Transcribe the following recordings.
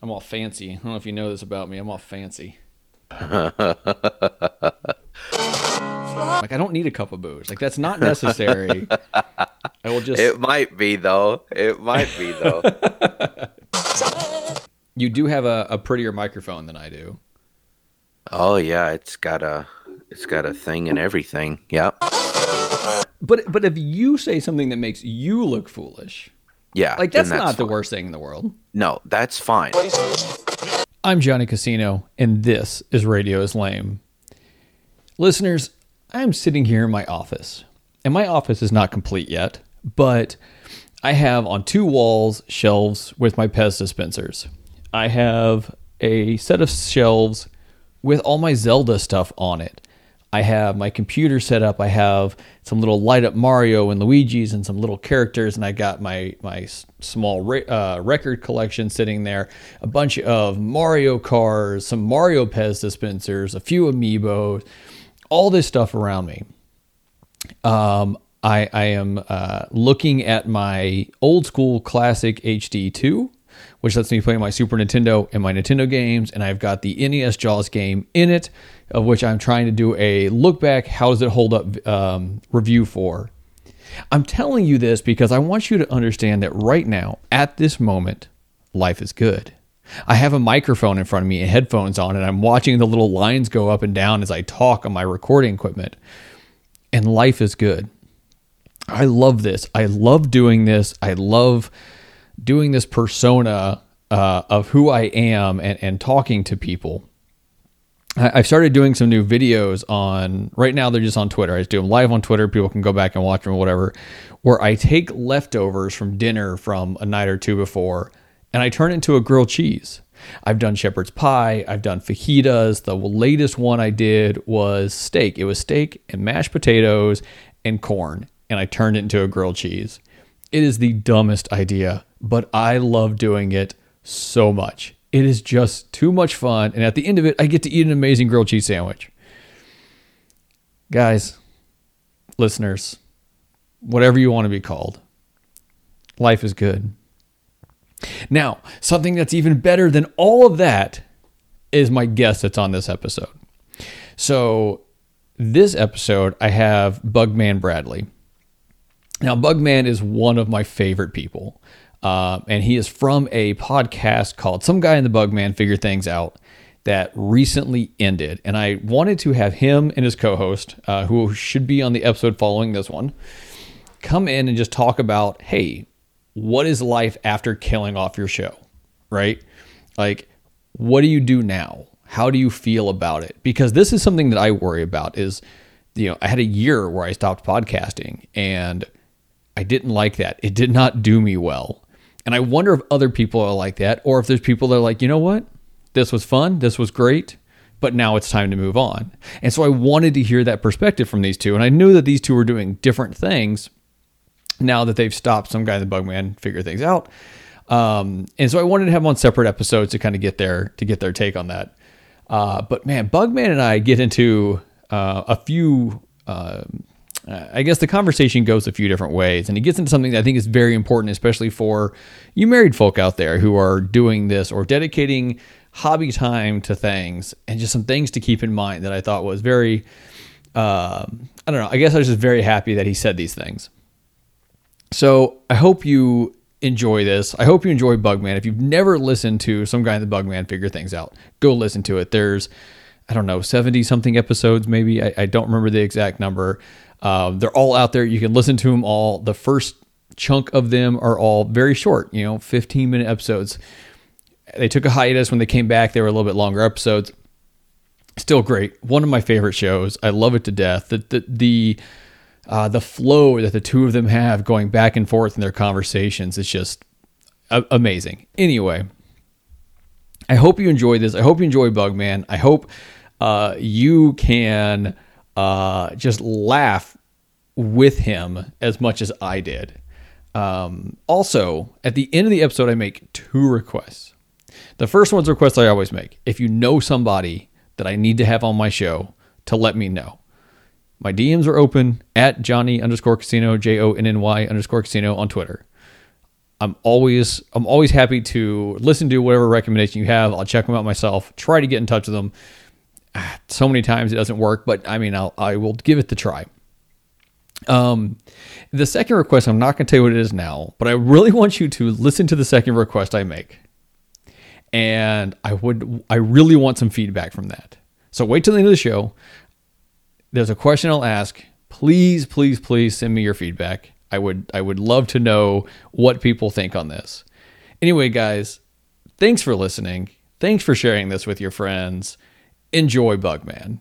I'm all fancy. I don't know if you know this about me. I'm all fancy. like I don't need a cup of booze. Like that's not necessary. I will just. It might be though. It might be though. you do have a, a prettier microphone than I do. oh yeah, it's got a it's got a thing and everything. Yep. But but if you say something that makes you look foolish, Yeah. like then that's, not the worst thing in the world. No, that's fine. I'm Johnny Casino, and this is Radio is Lame. Listeners, I'm sitting here in my office, and my office is not complete yet, but I have on two walls shelves with my Pez dispensers. I have a set of shelves with all my Zelda stuff on it. I have my computer set up. I have some little light up Mario and Luigi's and some little characters, and I got my my small re- uh, record collection sitting there. A bunch of Mario cars, some Mario Pez dispensers, a few amiibos, all this stuff around me. Um, I, I am uh, looking at my old school classic HD2, which lets me play my Super Nintendo and my Nintendo games, and I've got the NES Jaws game in it, of which I'm trying to do a look back, how does it hold up um, review for. I'm telling you this because I want you to understand that right now, at this moment, life is good. I have a microphone in front of me and headphones on, and I'm watching the little lines go up and down as I talk on my recording equipment and life is good. I love this. I love doing this. I love doing this persona uh, of who I am and, and talking to people. I've started doing some new videos on, right now they're just on Twitter. I just do them live on Twitter. People can go back and watch them or whatever, where I take leftovers from dinner from a night or two before and I turn it into a grilled cheese. I've done shepherd's pie. I've done fajitas. The latest one I did was steak. It was steak and mashed potatoes and corn, and I turned it into a grilled cheese. It is the dumbest idea, but I love doing it so much. It is just too much fun, and at the end of it, I get to eat an amazing grilled cheese sandwich. Guys, listeners, whatever you want to be called, life is good. Now, something that's even better than all of that is my guest that's on this episode. So, this episode, I have Bugman Bradley. Now, Bugman is one of my favorite people. Uh, and he is from a podcast called Some Guy in the Bug Man Figure Things Out that recently ended. And I wanted to have him and his co host, uh, who should be on the episode following this one, come in and just talk about hey, what is life after killing off your show, right? Like, what do you do now? How do you feel about it? Because this is something that I worry about. Is you know, I had a year where I stopped podcasting, and I didn't like that. It did not do me well, and I wonder if other people are like that, or if there's people that are like, you know what, this was fun, this was great, but now it's time to move on. And so I wanted to hear that perspective from these two, and I knew that these two were doing different things now that they've stopped some guy in the Bugman figure things out. Um, and so I wanted to have them on separate episodes to kind of get their to get their take on that. Uh, but man, Bugman and I get into uh, a few. Uh, I guess the conversation goes a few different ways, and it gets into something that I think is very important, especially for you married folk out there who are doing this or dedicating hobby time to things, and just some things to keep in mind that I thought was very. Um, I don't know. I guess I was just very happy that he said these things. So I hope you enjoy this. I hope you enjoy Bugman. If you've never listened to some guy in the Bugman figure things out, go listen to it. There's, I don't know, 70 something episodes, maybe. I, I don't remember the exact number. Um, they're all out there. You can listen to them all. The first chunk of them are all very short, you know, 15 minute episodes. They took a hiatus when they came back. They were a little bit longer episodes. Still great. One of my favorite shows. I love it to death. The, the, the, uh, the flow that the two of them have going back and forth in their conversations is just a- amazing. Anyway, I hope you enjoy this. I hope you enjoy Bugman. I hope uh, you can uh, just laugh with him as much as I did. Um, also, at the end of the episode, I make two requests. The first one's request I always make. If you know somebody that I need to have on my show, to let me know. My DMs are open at Johnny underscore casino, J O N N Y underscore casino on Twitter. I'm always I'm always happy to listen to whatever recommendation you have. I'll check them out myself. Try to get in touch with them. So many times it doesn't work, but I mean I'll I will give it the try. Um, the second request I'm not going to tell you what it is now, but I really want you to listen to the second request I make, and I would I really want some feedback from that. So wait till the end of the show. There's a question I'll ask. Please, please, please send me your feedback. I would I would love to know what people think on this. Anyway, guys, thanks for listening. Thanks for sharing this with your friends. Enjoy Bugman.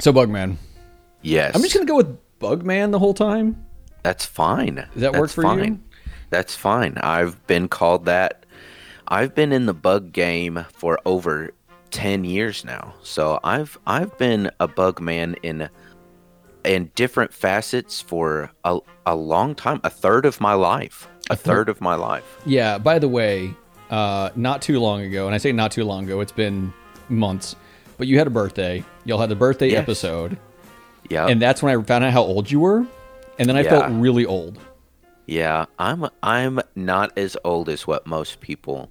So Bugman, Yes. I'm just gonna go with Bugman the whole time. That's fine. Does that work That's for you? fine. That's fine. I've been called that. I've been in the bug game for over 10 years now. So I've I've been a bug man in in different facets for a, a long time, a third of my life. A third of my life. Yeah. By the way, uh, not too long ago, and I say not too long ago, it's been months. But you had a birthday. Y'all had the birthday Yes. episode, Yeah. and that's when I found out how old you were, and then I felt really old. Yeah, I'm I'm not as old as what most people,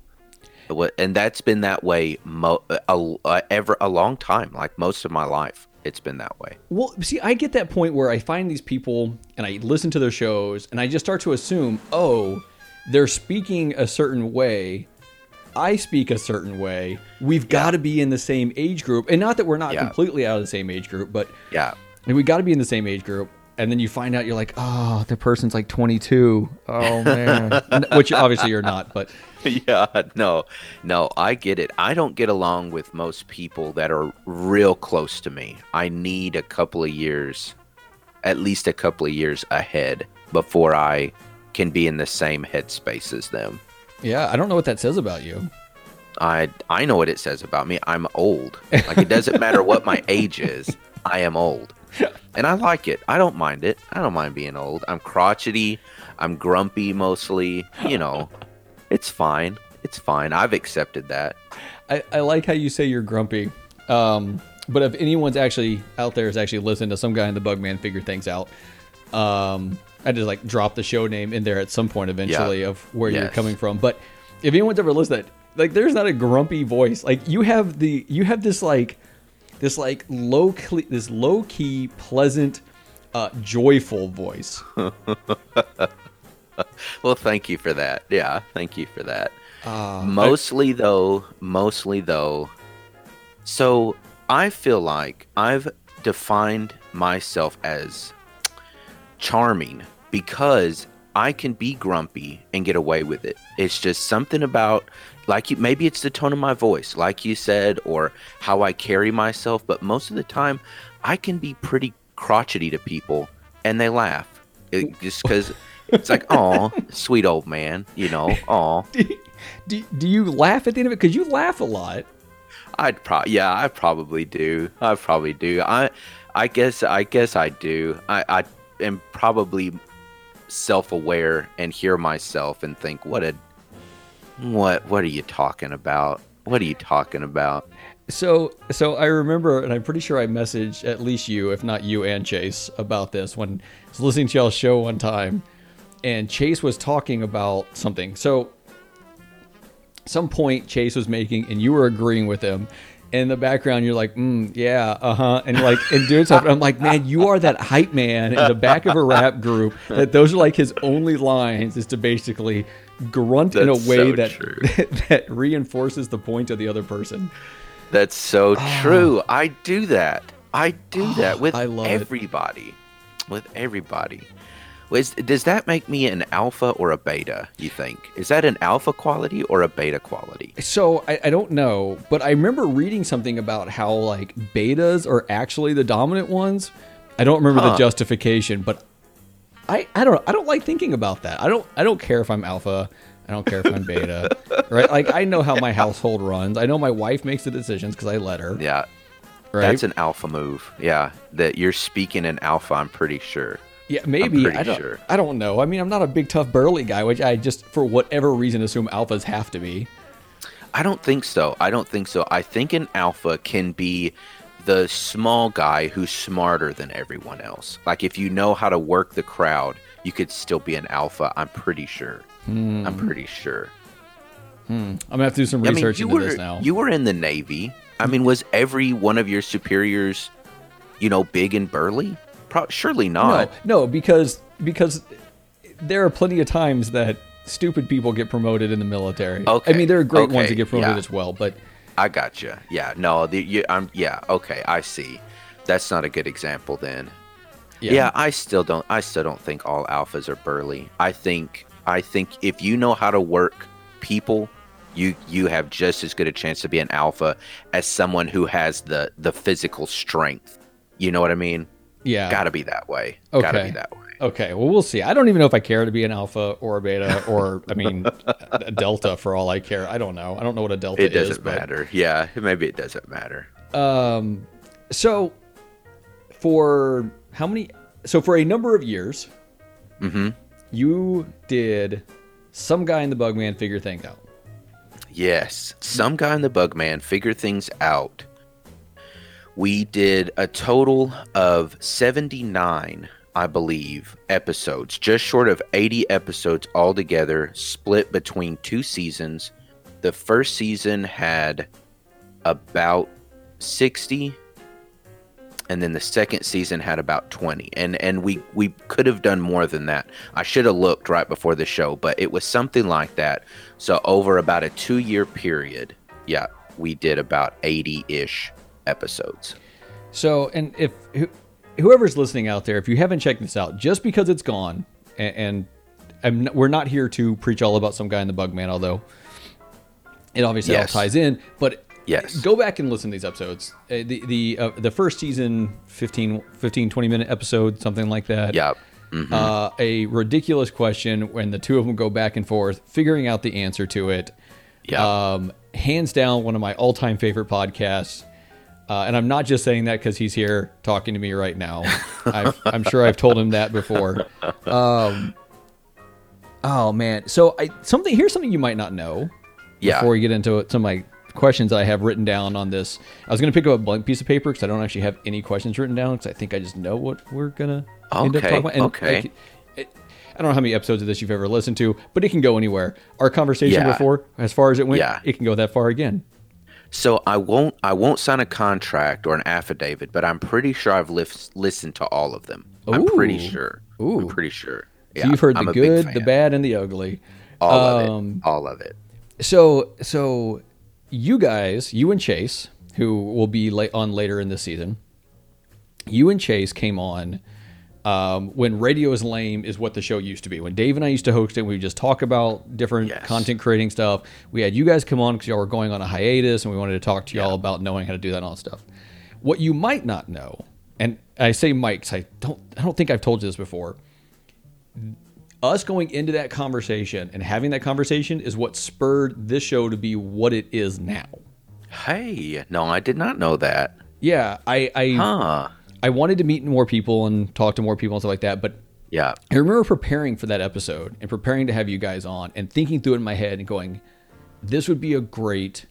what, and that's been that way mo- a, a, ever a long time. Like most of my life, it's been that way. Well, see, I get that point where I find these people and I listen to their shows and I just start to assume, oh, they're speaking a certain way. I speak a certain way. We've got to be in the same age group. And not that we're not Yeah. completely out of the same age group, but Yeah, and we got to be in the same age group. And then you find out you're like, oh, the person's like 22. Oh, man. Which obviously you're not, but yeah, no, no, I get it. I don't get along with most people that are real close to me. I need a couple of years, at least a couple of years ahead before I can be in the same headspace as them. yeah, I don't know what that says about you. I I know what it says about me. I'm old. Like it doesn't matter what my age is. I am old. And I like it. I don't mind it. I don't mind being old. I'm crotchety. I'm grumpy mostly. You know, it's fine. It's fine. I've accepted that. I, I like how you say you're grumpy. Um, but if anyone's actually out there is actually listening to some guy in the Bugman figure things out, um, I just like drop the show name in there at some point eventually Yeah. of where you're coming from. But if anyone's ever listened, like there's not a grumpy voice. Like you have the you have this like this like low cle- this low key pleasant uh, joyful voice. Well, thank you for that. Yeah, thank you for that. Uh, mostly though, mostly though. So I feel like I've defined myself as charming because I can be grumpy and get away with it. It's just something about like you maybe it's the tone of my voice, like you said, or how I carry myself, but most of the time I can be pretty crotchety to people and they laugh. It, just cuz it's like, "Oh, sweet old man," you know. "Oh, do, do you laugh at the end of it? Because you laugh a lot. I'd pro yeah, I probably do. I probably do. I I guess I guess I do. I, I am probably self aware and hear myself and think, what a what what are you talking about? What are you talking about? So, so I remember, and I'm pretty sure I messaged at least you, if not you and Chase, about this when I was listening to y'all's show one time, and Chase was talking about something. So, some point Chase was making, and you were agreeing with him. In the background, you're like, mm, "Yeah, uh huh," and like, and doing stuff. And I'm like, "Man, you are that hype man in the back of a rap group. That those are like his only lines is to basically grunt in a way so that that reinforces the point of the other person." That's so true. I do that. I do that with love it. everybody. With everybody. Was, does that make me an alpha or a beta, you think? Is that an alpha quality or a beta quality? So I, I don't know, but I remember reading something about how like betas are actually the dominant ones. I don't remember the justification, but I, I don't I don't like thinking about that. I don't I don't care if I'm alpha. I don't care if I'm beta. right? Like I know how my household runs. I know my wife makes the decisions because I let her. Yeah, right? That's an alpha move. Yeah, that you're speaking in alpha. I'm pretty sure. Yeah, maybe I don't sure. I don't know. I mean, I'm not a big tough burly guy, which I just for whatever reason assume alphas have to be. I don't think so. I don't think so. I think an alpha can be the small guy who's smarter than everyone else. Like if you know how to work the crowd, you could still be an alpha. I'm pretty sure. Hmm. I'm pretty sure. Hmm. I'm gonna have to do some I mean, research you into were this now. you were in the Navy. I mean, was every one of your superiors, you know, big and burly? Pro- surely not. no, no, because because there are plenty of times that stupid people get promoted in the military. Okay, I mean, there are great ones okay, that get promoted yeah. as well, but I got you. Yeah, no, the, you, I'm yeah, okay, I see. That's not a good example then. yeah, Yeah. I still don't. I still don't think all alphas are burly. I think. I think if you know how to work people, you you have just as good a chance to be an alpha as someone who has the the physical strength. You know what I mean? Yeah. Got to be that way. Got to Okay. be that way. Okay, well, we'll see. I don't even know if I care to be an alpha or a beta or, I mean, a delta for all I care. I don't know. I don't know what a delta it doesn't but- matter. Yeah, maybe it doesn't matter. Um, so for how many? So for a number of years, Mm-hmm. you did some guy in the Bugman figure things out. Yes, some guy in the Bugman figure things out. We did a total of 79, I believe, episodes, just short of 80 episodes altogether, split between two seasons. The first season had about 60 and then the second season had about 20 and and we we could have done more than that. I should have looked right before the show but it was something like that. So over about a two year period yeah we did about 80-ish episodes So, and if who- whoever's listening out there, if you haven't checked this out, just because it's gone, and, and we're not here to preach all about some guy in the Bugman, although it obviously Yes. all ties in. But Yes. go back and listen to these episodes. Uh, the the uh, the first season, 15, 15, 20 minute episode, something like that. yeah Mhm. Uh, a ridiculous question when the two of them go back and forth, figuring out the answer to it. Yeah. Um, hands down, one of my all time favorite podcasts. Uh, and I'm not just saying that because he's here talking to me right now. I've, I'm sure I've told him that before. Um, oh man, so I something here's something you might not know. Yeah. Before we get into some of my questions I have written down on this, I was going to pick up a blank piece of paper because I don't actually have any questions written down because I think I just know what we're gonna end up talking about. And, okay. like, it, I don't know how many episodes of this you've ever listened to, but it can go anywhere. Our conversation Yeah. before, as far as it went, Yeah. it can go that far again. So I won't I won't sign a contract or an affidavit, but I'm pretty sure I've lis- listened to all of them. I'm pretty sure. Ooh. I'm pretty sure. So you've heard I'm the good, the bad, and the ugly. all of Um, it. All of it. So, so you guys, you and Chase, who will be late on later in the season, you and Chase came on um, when Radio is Lame is what the show used to be. When Dave and I used to host it, we would just talk about different Yes. content creating stuff. We had you guys come on because y'all were going on a hiatus, and we wanted to talk to y'all about knowing how to do that and all that stuff. What you might not know, and I say Mike, 'cause I don't, I don't think I've told you this before us going into that conversation and having that conversation is what spurred this show to be what it is now. Hey, no, I did not know that. Yeah, I I, Huh. I wanted to meet more people and talk to more people and stuff like that, but Yeah. I remember preparing for that episode and preparing to have you guys on and thinking through it in my head and going, this would be a great,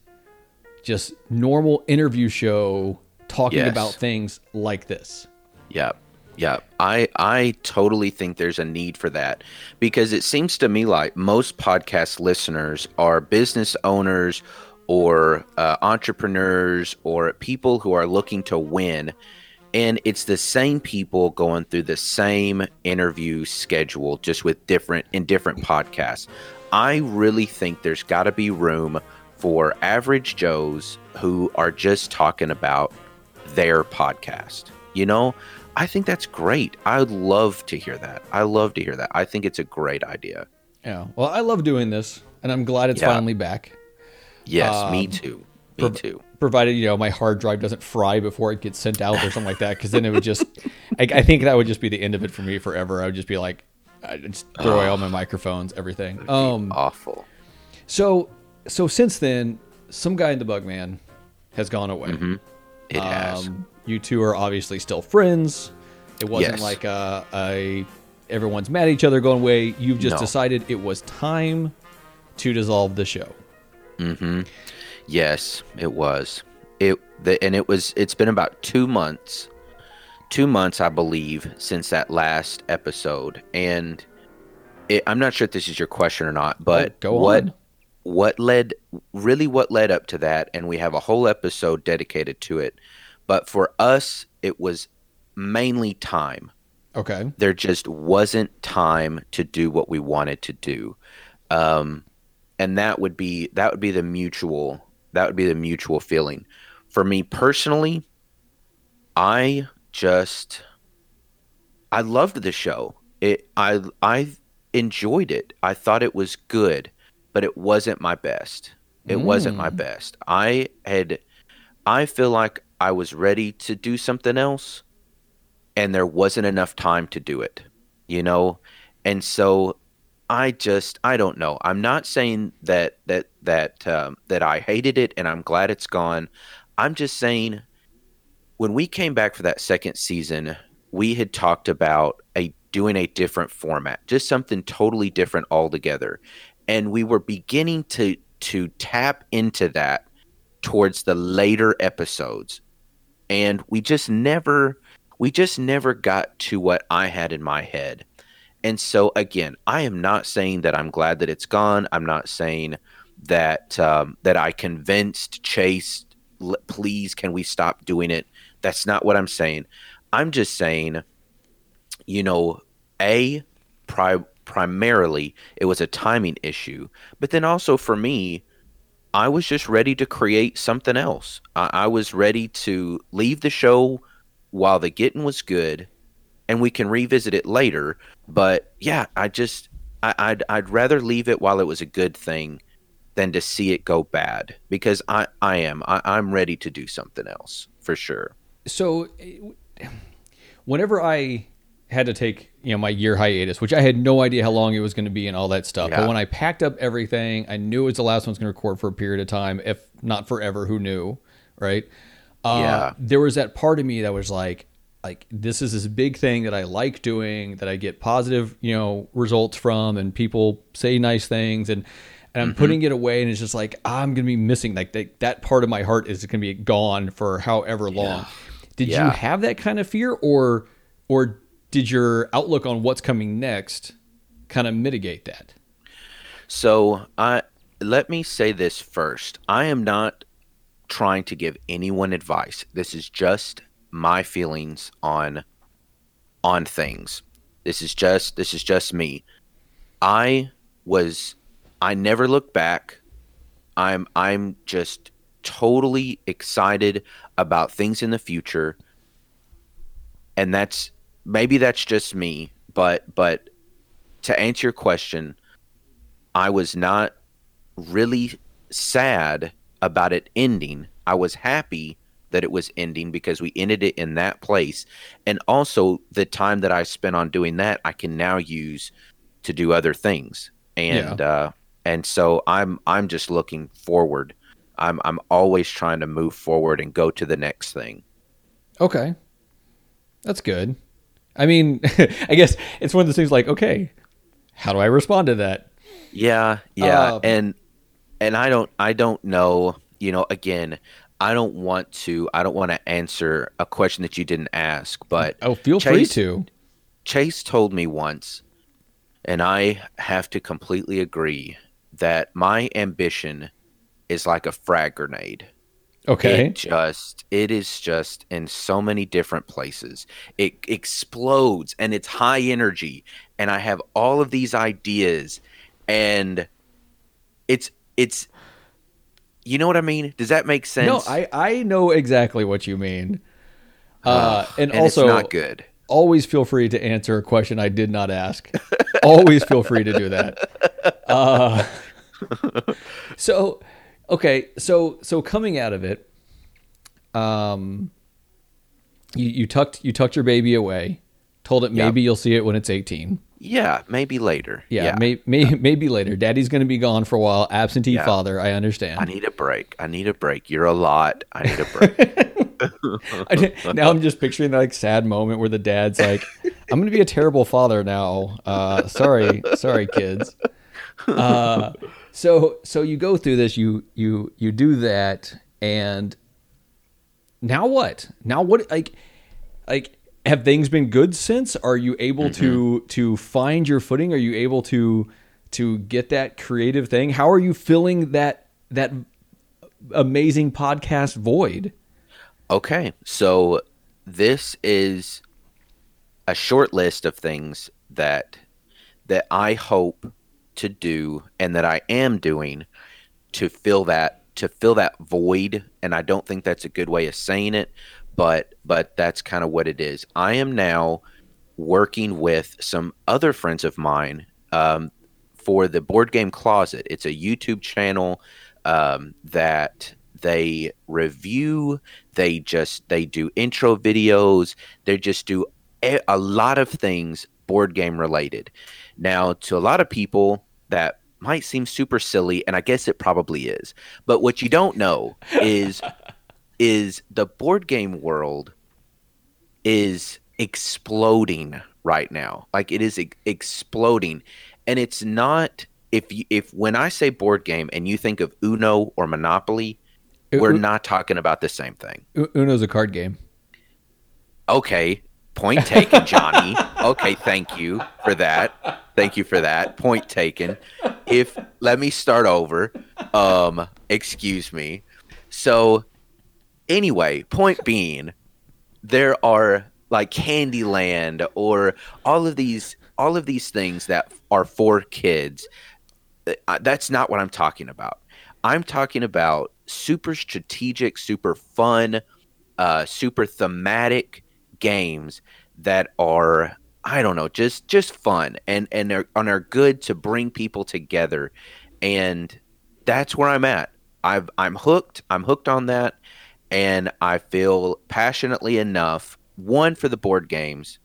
just normal interview show talking Yes. about things like this. Yeah. Yeah. I I totally think there's a need for that because it seems to me like most podcast listeners are business owners or uh, entrepreneurs or people who are looking to win and it's the same people going through the same interview schedule just with different in different podcasts. I really think there's got to be room for average joes who are just talking about their podcast. You know, I think that's great. I'd love to hear that. I love to hear that. I think it's a great idea. Yeah. Well, I love doing this and I'm glad it's Yeah. finally back. Yes, me Um, too. Me prov- too. Provided you know my hard drive doesn't fry before it gets sent out or something like that because then it would just I, I think that would just be the end of it for me forever i would just be like i'd just throw away all my microphones everything um Awful. so so since then some guy in the bug man has gone away It has. um you two are obviously still friends it wasn't Yes. like a, a everyone's mad at each other going away you've just No. decided it was time to dissolve the show Mm-hmm. Yes, it was. It the, and it was. It's been about two months, two months, I believe, since that last episode. And it, I'm not sure if this is your question or not, but Oh, what what led really what led up to that, and we have a whole episode dedicated to it. But for us, it was mainly time Okay. there just wasn't time to do what we wanted to do um, and that would be that would be the mutual that would be the mutual feeling. For me personally i just i loved the show. It i i enjoyed it. I thought it was good but it wasn't my best. It wasn't my mm. best. I had i feel like i was ready to do something else and there wasn't enough time to do it you know? And so i just i don't know. I'm not saying that that that um, that i hated it and i'm glad it's gone. I'm just saying when we came back for that second season we had talked about a doing a different format just something totally different altogether. And we were beginning to to tap into that towards the later episodes. And we just never we just never got to what I had in my head. And so again, I am not saying that I'm glad that it's gone. I'm not saying that um, that I convinced Chase. "L- Please, can we stop doing it? That's not what I'm saying. I'm just saying, you know, a pri- primarily it was a timing issue, but then also for me, I was just ready to create something else. I, I was ready to leave the show while the getting was good, and we can revisit it later. But yeah, I just I, I'd I'd rather leave it while it was a good thing than to see it go bad because I I am I, I'm ready to do something else for sure. So, whenever I had to take you know my year hiatus, which I had no idea how long it was going to be and all that stuff, Yeah. but when I packed up everything, I knew it was the last one's going to record for a period of time, if not forever. Who knew, right? Uh, Yeah. There was that part of me that was like, like this is this big thing that I like doing, that I get positive, you know, results from, and people say nice things, and and I'm mm-hmm. putting it away, and it's just like I'm gonna be missing like that, that part of my heart is gonna be gone for however long. Did you have that kind of fear, or or did your outlook on what's coming next kind of mitigate that? So I let me say this first. I am not trying to give anyone advice. This is just my feelings on on things. This is just this is just me. I was I never look back. I'm I'm just totally excited about things in the future. And that's maybe that's just me, but but to answer your question, I was not really sad about it ending. I was happy that it was ending because we ended it in that place. And also the time that I spent on doing that, I can now use to do other things. And uh and so I'm I'm just looking forward. I'm I'm always trying to move forward and go to the next thing. Okay, that's good. I mean, I guess it's one of those things like, okay, how do I respond to that? Yeah, yeah, Um, and and I don't I don't know, you know, again, I don't want to I don't want to answer a question that you didn't ask, but Oh, feel free Chase- to. Chase told me once, and I have to completely agree that my ambition is like a frag grenade. Okay. It just it is just in so many different places. It explodes and it's high energy and I have all of these ideas and it's it's you know what I mean? Does that make sense? No, I, I know exactly what you mean. Uh, and, and also, it's not good. always feel free to answer a question I did not ask. always feel free to do that. Uh, so, okay, so so coming out of it, um, you, you tucked you tucked your baby away, told it Yep. maybe you'll see it when it's eighteen. Yeah, maybe later. Yeah, May, may, maybe later. Daddy's going to be gone for a while. Absentee Yeah. father. I understand. I need a break. I need a break. You're a lot. I need a break. Now I'm just picturing that like sad moment where the dad's like, "I'm going to be a terrible father now. Uh, sorry, sorry, kids." Uh, so so you go through this, you you you do that, and now what? Now what? Like like have things been good since? Are you able mm-hmm. to to find your footing? Are you able to to get that creative thing? How are you filling that that amazing podcast void? Okay, so this is a short list of things that that I hope to do and that I am doing to fill that to fill that void and I don't think that's a good way of saying it but but that's kind of what it is. I am now working with some other friends of mine um, for the Board Game Closet. It's a YouTube channel um, that they review. They just they do intro videos. They just do a, a lot of things board game related. Now, to a lot of people, that might seem super silly, and I guess it probably is. But what you don't know is is the board game world is exploding right now. Like it is e- exploding, and it's not if you, if when I say board game and you think of Uno or Monopoly, we're not talking about the same thing. Uno's a card game. Okay, point taken, Johnny. okay, thank you for that. Thank you for that. Point taken. If let me start over. Um, excuse me. So, anyway, point being, there are like Candyland or all of these all of these things that are for kids. Uh, that's not what I'm talking about. I'm talking about super strategic, super fun, uh, super thematic games that are I don't know, just just fun and and are, and are good to bring people together, and that's where I'm at. I've I'm hooked. I'm hooked on that, and I feel passionately enough. One for the board games.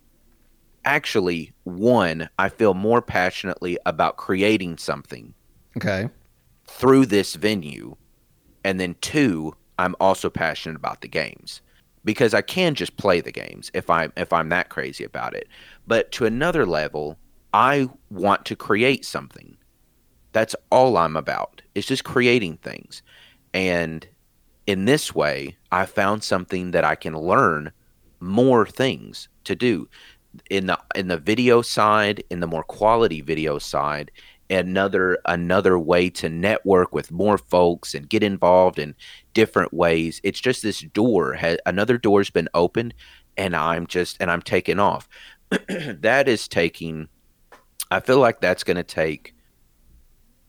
Actually, one I feel more passionately about creating something. Okay. Through this venue and then two, I'm also passionate about the games because I can just play the games if I'm if I'm that crazy about it. But to another level, I want to create something. That's all I'm about. It's just creating things. And in this way, I found something that I can learn more things to do in the in the video side, in the more quality video side, another another way to network with more folks and get involved in different ways. It's just this door has another door's been opened and i'm just and i'm taking off. That is taking i feel like that's going to take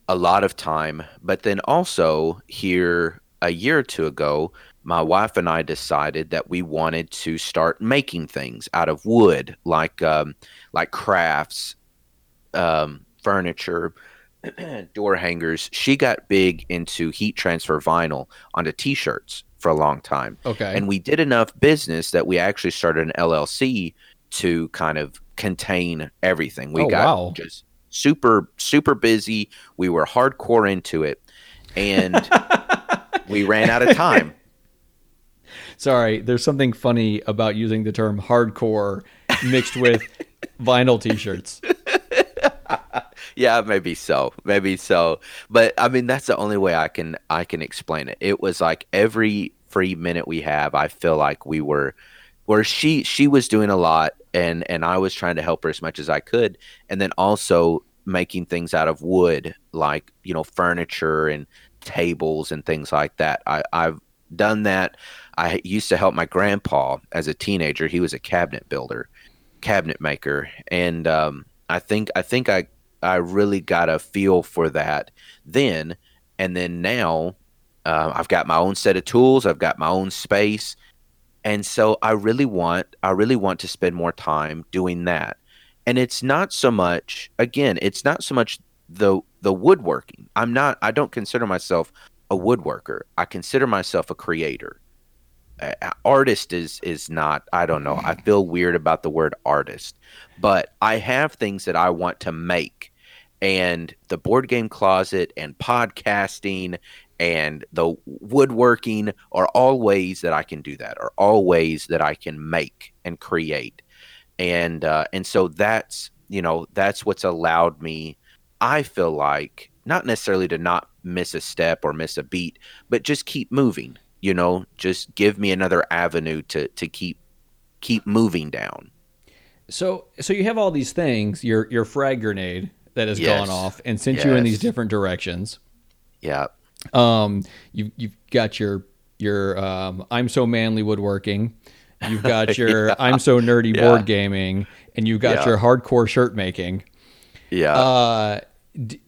a lot of time but then also here a year or two ago my wife and i decided that we wanted to start making things out of wood like um, like crafts um, furniture, door hangers. She got big into heat transfer vinyl onto t-shirts for a long time. Okay. And we did enough business that we actually started an LLC to kind of contain everything. We oh, got wow. just super super busy. We were hardcore into it and we ran out of time. Sorry, there's something funny about using the term hardcore mixed with vinyl t-shirts. yeah, maybe so, maybe so. But I mean, that's the only way I can I can explain it. It was like every free minute we have, I feel like we were, where she she was doing a lot, and and I was trying to help her as much as I could, and then also making things out of wood, like you know furniture and tables and things like that. I I've done that. I used to help my grandpa as a teenager. He was a cabinet builder, cabinet maker, and um, I think I think I I really got a feel for that then, and then now uh, I've got my own set of tools. I've got my own space, and so I really want I really want to spend more time doing that. And it's not so much again, it's not so much the the woodworking. I'm not. I don't consider myself a woodworker. I consider myself a creator artist is is not i don't know i feel weird about the word artist but i have things that i want to make and the board game closet and podcasting and the woodworking are all ways that i can do that are all ways that i can make and create and uh, and so that's you know that's what's allowed me i feel like not necessarily to not miss a step or miss a beat, but just keep moving. You know, just give me another avenue to to keep keep moving down. So so you have all these things, your your frag grenade that has Yes. gone off and sent you in these different directions. Yeah. Um, you you've got your your um, I'm so manly woodworking. You've got your I'm so nerdy Yeah. board gaming, and you've got Yeah. your hardcore shirt making. Yeah. Uh, d-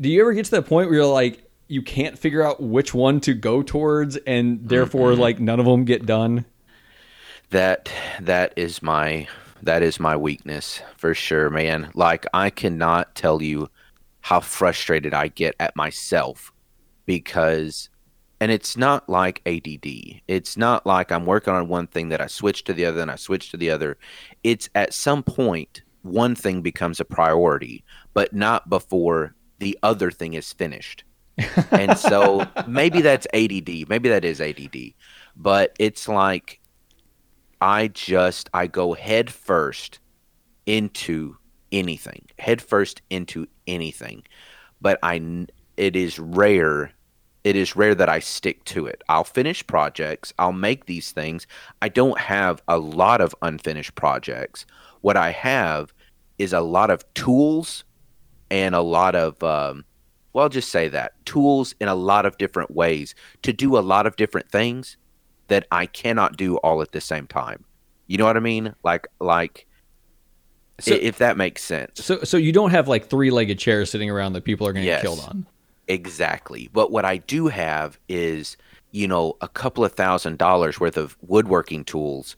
do you ever get to that point where you're like you can't figure out which one to go towards, and therefore like none of them get done? that that is my that is my weakness for sure man like i cannot tell you how frustrated i get at myself because and it's not like add it's not like i'm working on one thing that i switch to the other and i switch to the other it's at some point one thing becomes a priority but not before the other thing is finished and so maybe that's ADD. Maybe that is ADD. But it's like I just I go head first into anything. Head first into anything. But I it is rare it is rare that I stick to it. I'll finish projects, I'll make these things. I don't have a lot of unfinished projects. What I have is a lot of tools and a lot of um, well, I'll just say that tools in a lot of different ways to do a lot of different things that I cannot do all at the same time. You know what I mean? Like, like So- if that makes sense. So so you don't have like three legged chairs sitting around that people are going to Yes. get killed on. Exactly. But what I do have is, you know, a couple of thousand dollars worth of woodworking tools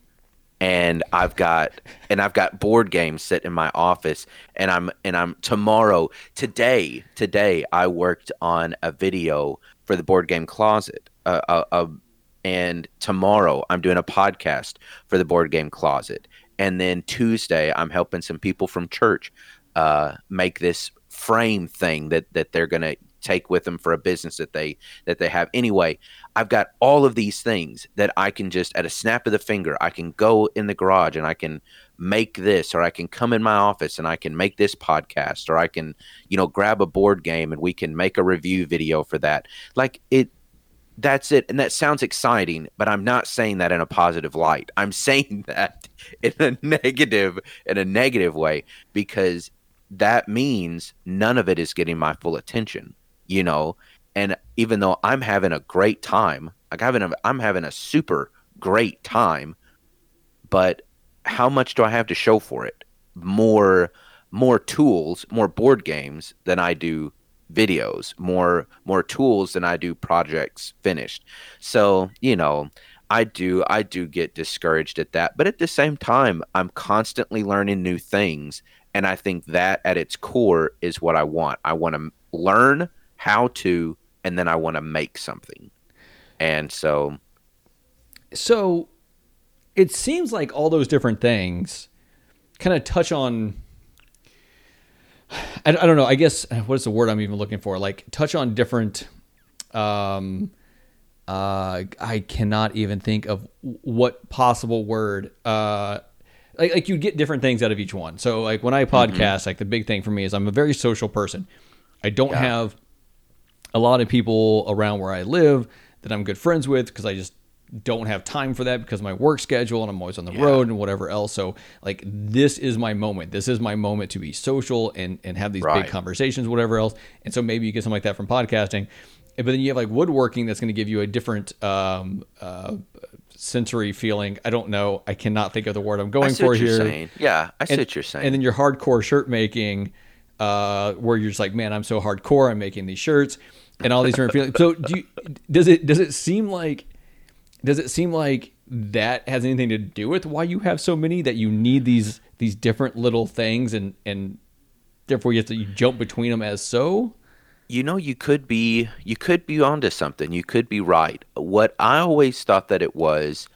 and I've got and I've got board games set in my office and I'm and I'm tomorrow today today I worked on a video for the board game closet uh, uh, uh, and tomorrow I'm doing a podcast for the board game closet and then Tuesday I'm helping some people from church uh, make this frame thing that that they're gonna take with them for a business that they that they have. Anyway i've got all of these things that i can just at a snap of the finger i can go in the garage and i can make this or i can come in my office and i can make this podcast or i can you know grab a board game and we can make a review video for that. Like it that's it. And that sounds exciting but i'm not saying that in a positive light. I'm saying that in a negative in a negative way because that means none of it is getting my full attention you know and even though i'm having a great time like having a, i'm having a super great time but how much do i have to show for it? More more tools more board games than i do videos more more tools than i do projects finished. So you know i do i do get discouraged at that but at the same time i'm constantly learning new things and i think that at its core is what i want. I want to learn how to and then i want to make something and so So it seems like all those different things kind of touch on. I, I don't know. I guess what is the word I'm even looking for? Like touch on different. Um, uh, I cannot even think of what possible word. Uh, like like you get different things out of each one. So like when I podcast, like the big thing for me is I'm a very social person. I don't have a lot of people around where I live that I'm good friends with because I just don't have time for that because of my work schedule and I'm always on the road and whatever else. So like this is my moment. This is my moment to be social and and have these Right. big conversations, whatever else. And so maybe you get something like that from podcasting. But then you have like woodworking that's going to give you a different um, uh, sensory feeling. I don't know. I cannot think of the word I'm going for here saying yeah i see and, what you're saying And then your hardcore shirt making, uh, where you're just like, man, I'm so hardcore. I'm making these shirts and all these different feelings. So do you, does it does it seem like does it seem like that has anything to do with why you have so many that you need these these different little things and and therefore you have to you jump between them as so? you know you could be you could be onto something you could be right what i always thought that it was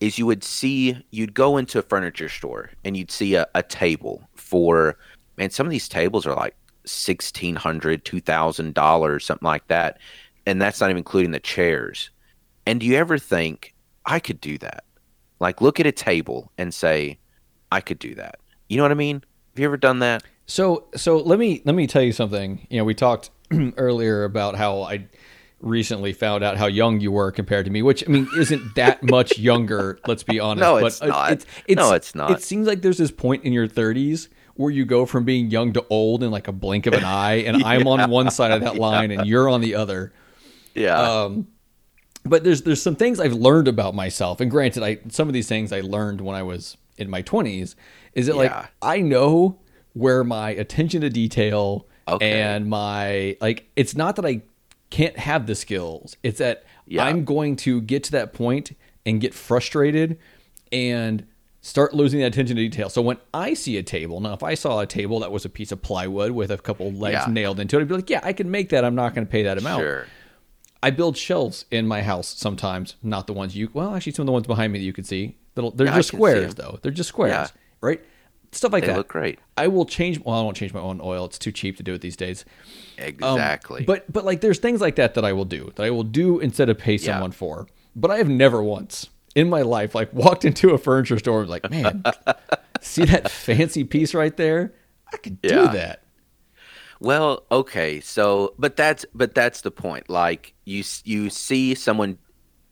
is you would see you'd go into a furniture store and you'd see a, a table for and some of these tables are like $1600 $2000 something like that and that's not even including the chairs and do you ever think i could do that like look at a table and say i could do that you know what i mean have you ever done that So so let me let me tell you something. You know, we talked earlier about how I recently found out how young you were compared to me, which I mean isn't that much younger. Let's be honest. No, but it's not. No, it's not. It seems like there's this point in your 30s where you go from being young to old in like a blink of an eye, and I'm on one side of that line and you're on the other. Yeah. Um, but there's there's some things I've learned about myself, and granted, I some of these things I learned when I was in my 20s. Is it like I know where my attention to detail Okay. and my like it's not that I can't have the skills. It's that Yeah. I'm going to get to that point and get frustrated and start losing that attention to detail. So when I see a table, now if I saw a table that was a piece of plywood with a couple legs Yeah. nailed into it, I'd be like, yeah, I can make that. I'm not going to pay that amount. sure. I build shelves in my house sometimes, not the ones you. Well, actually, some of the ones behind me that you can see. They're Yeah, just squares though. They're just squares, Yeah. right? Stuff like They that. look great. I will change. Well, I won't change my own oil. It's too cheap to do it these days. Um, Exactly. But but like, there's things like that that I will do that I will do instead of pay someone for. But I have never once in my life like walked into a furniture store and was like, man, see that fancy piece right there? I could do Yeah. that. Well, okay, so but that's but that's the point. Like you you see someone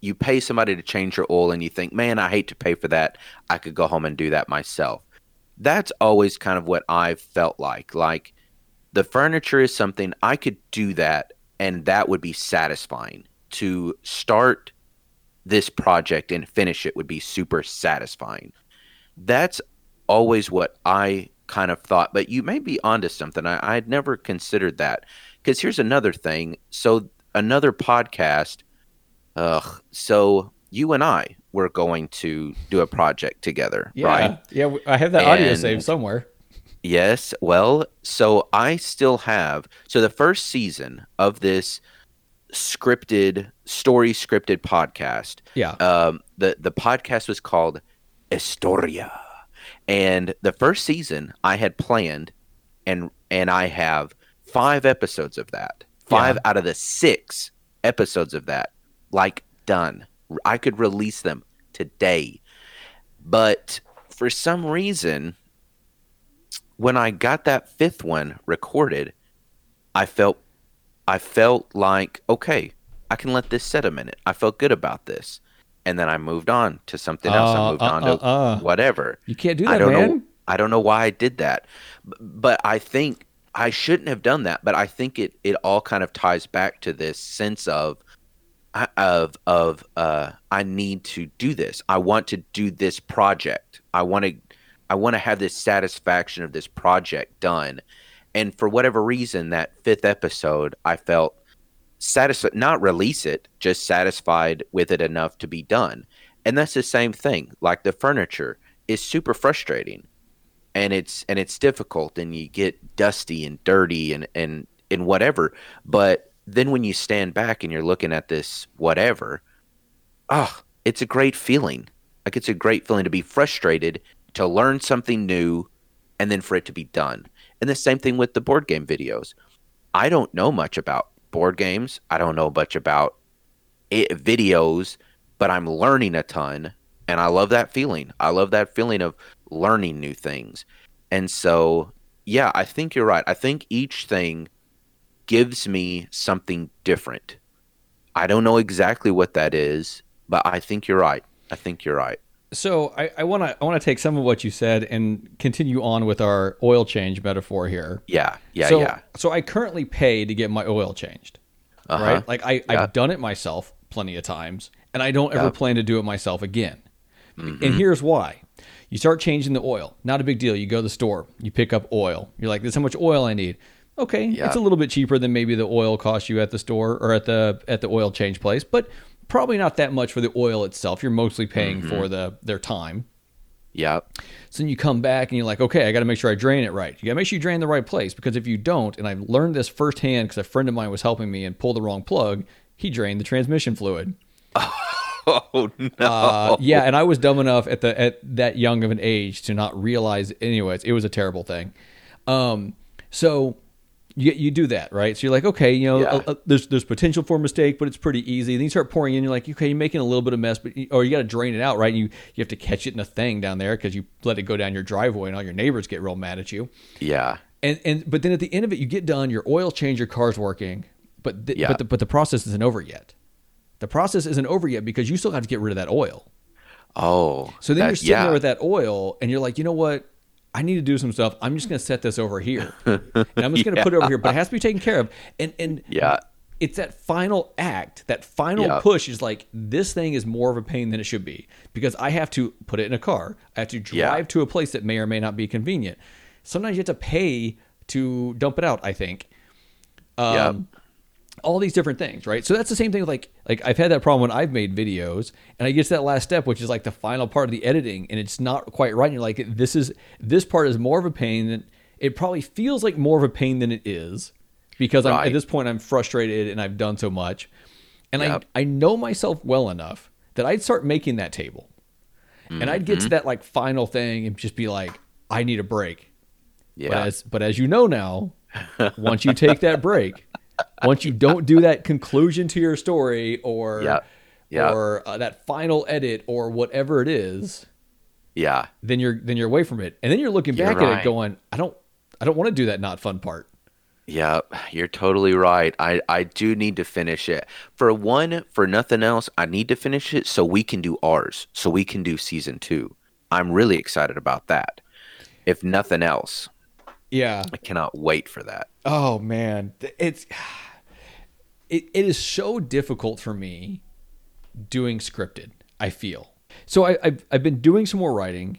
you pay somebody to change your oil and you think, "Man, I hate to pay for that. I could go home and do that myself." That's always kind of what I've felt like. Like the furniture is something I could do that and that would be satisfying. To start this project and finish it would be super satisfying. That's always what I kind of thought, but you may be onto something. I, I'd never considered that. Because here's another thing. So, another podcast. Ugh. So, you and I were going to do a project together, Yeah, right? yeah. I have that audio saved somewhere. Yes. Well, so I still have. So, the first season of this scripted, story scripted podcast Yeah. um, the the podcast was called Historia, and the first season I had planned, and and I have five episodes of that. Five Yeah. out of the six episodes of that, like done. I could release them today, but for some reason, when I got that fifth one recorded, I felt I felt like okay, I can let this set a minute. I felt good about this, and then I moved on to something else. Uh, I moved uh, on to uh, uh. whatever. You can't do that, I don't man. know. I don't know why I did that, but I think I shouldn't have done that. But I think it it all kind of ties back to this sense of I- of of uh, I need to do this. I want to do this project. I want to I want to have this satisfaction of this project done. And for whatever reason, that fifth episode, I felt satisfied, not release it, just satisfied with it enough to be done. And that's the same thing. Like the furniture is super frustrating and it's and it's difficult and you get dusty and dirty and and and whatever. But then when you stand back and you're looking at this whatever, ah, it's a great feeling. Like it's a great feeling to be frustrated, to learn something new, and then for it to be done. And the same thing with the board game videos. I don't know much about board games. I don't know much about it, videos, but I'm learning a ton, and I love that feeling. I love that feeling of learning new things. And so, yeah, I think you're right. I think each thing gives me something different. I don't know exactly what that is, but I think you're right. I think you're right. So I want to I want to take some of what you said and continue on with our oil change metaphor here. Yeah, yeah, so, yeah. So I currently pay to get my oil changed, Uh-huh. right? Like I, Yeah. I've done it myself plenty of times, and I don't ever Yeah. plan to do it myself again. Mm-hmm. And here's why: you start changing the oil. Not a big deal. You go to the store, you pick up oil. You're like, "This is how much oil I need." Okay, Yeah. it's a little bit cheaper than maybe the oil costs you at the store or at the at the oil change place, but probably not that much for the oil itself. You're mostly paying Mm-hmm. for the their time. Yeah, So then you come back and you're like, okay, I got to make sure I drain it right. You got to make sure you drain the right place because if you don't, and I've learned this firsthand because a friend of mine was helping me and pulled the wrong plug, he drained the transmission fluid. Oh no. Uh, yeah, and I was dumb enough at the at that young of an age to not realize. Anyways, it was a terrible thing. Um, so you you do that right. So you're like, okay, you know, Yeah. uh, uh, there's there's potential for a mistake, but it's pretty easy. Then you start pouring in. You're like, okay, you're making a little bit of mess, but you, or you got to drain it out, right? You you have to catch it in a thing down there because you let it go down your driveway, and all your neighbors get real mad at you. yeah. And and but then at the end of it, you get done, your oil change, your car's working, but the, Yeah. but the, but the process isn't over yet. The process isn't over yet because you still have to get rid of that oil. Oh, So then that- you're sitting yeah. there with that oil, and you're like, you know what? I need to do some stuff. I'm just going to set this over here, and I'm just going to put it over here. But it has to be taken care of. And and Yeah. it's that final act, that final Yeah. push is like this thing is more of a pain than it should be because I have to put it in a car. I have to drive Yeah. to a place that may or may not be convenient. Sometimes you have to pay to dump it out. I think yeah. Um, all these different things, right? So that's the same thing with like like I've had that problem when I've made videos and I get to that last step, which is like the final part of the editing, and it's not quite right. And you're like, this is this part is more of a pain than it probably feels like more of a pain than it is because I'm, at this point I'm frustrated and I've done so much, and Yep. I I know myself well enough that I'd start making that table, and I'd get to mm-hmm. that like final thing and just be like, I need a break. But as but as you know now, once you take that break, once you don't do that conclusion to your story or Yeah. Yeah. or uh, that final edit or whatever it is, yeah. then you're then you're away from it, and then you're looking You're back at right. it going, I don't I don't want to do that not fun part. Yeah, you're totally right. I, I do need to finish it. For one, for nothing else, I need to finish it so we can do ours, so we can do season two. I'm really excited about that. If nothing else, Yeah. I cannot wait for that. Oh man, it's it, it is so difficult for me doing scripted. I feel so. I, I've I've been doing some more writing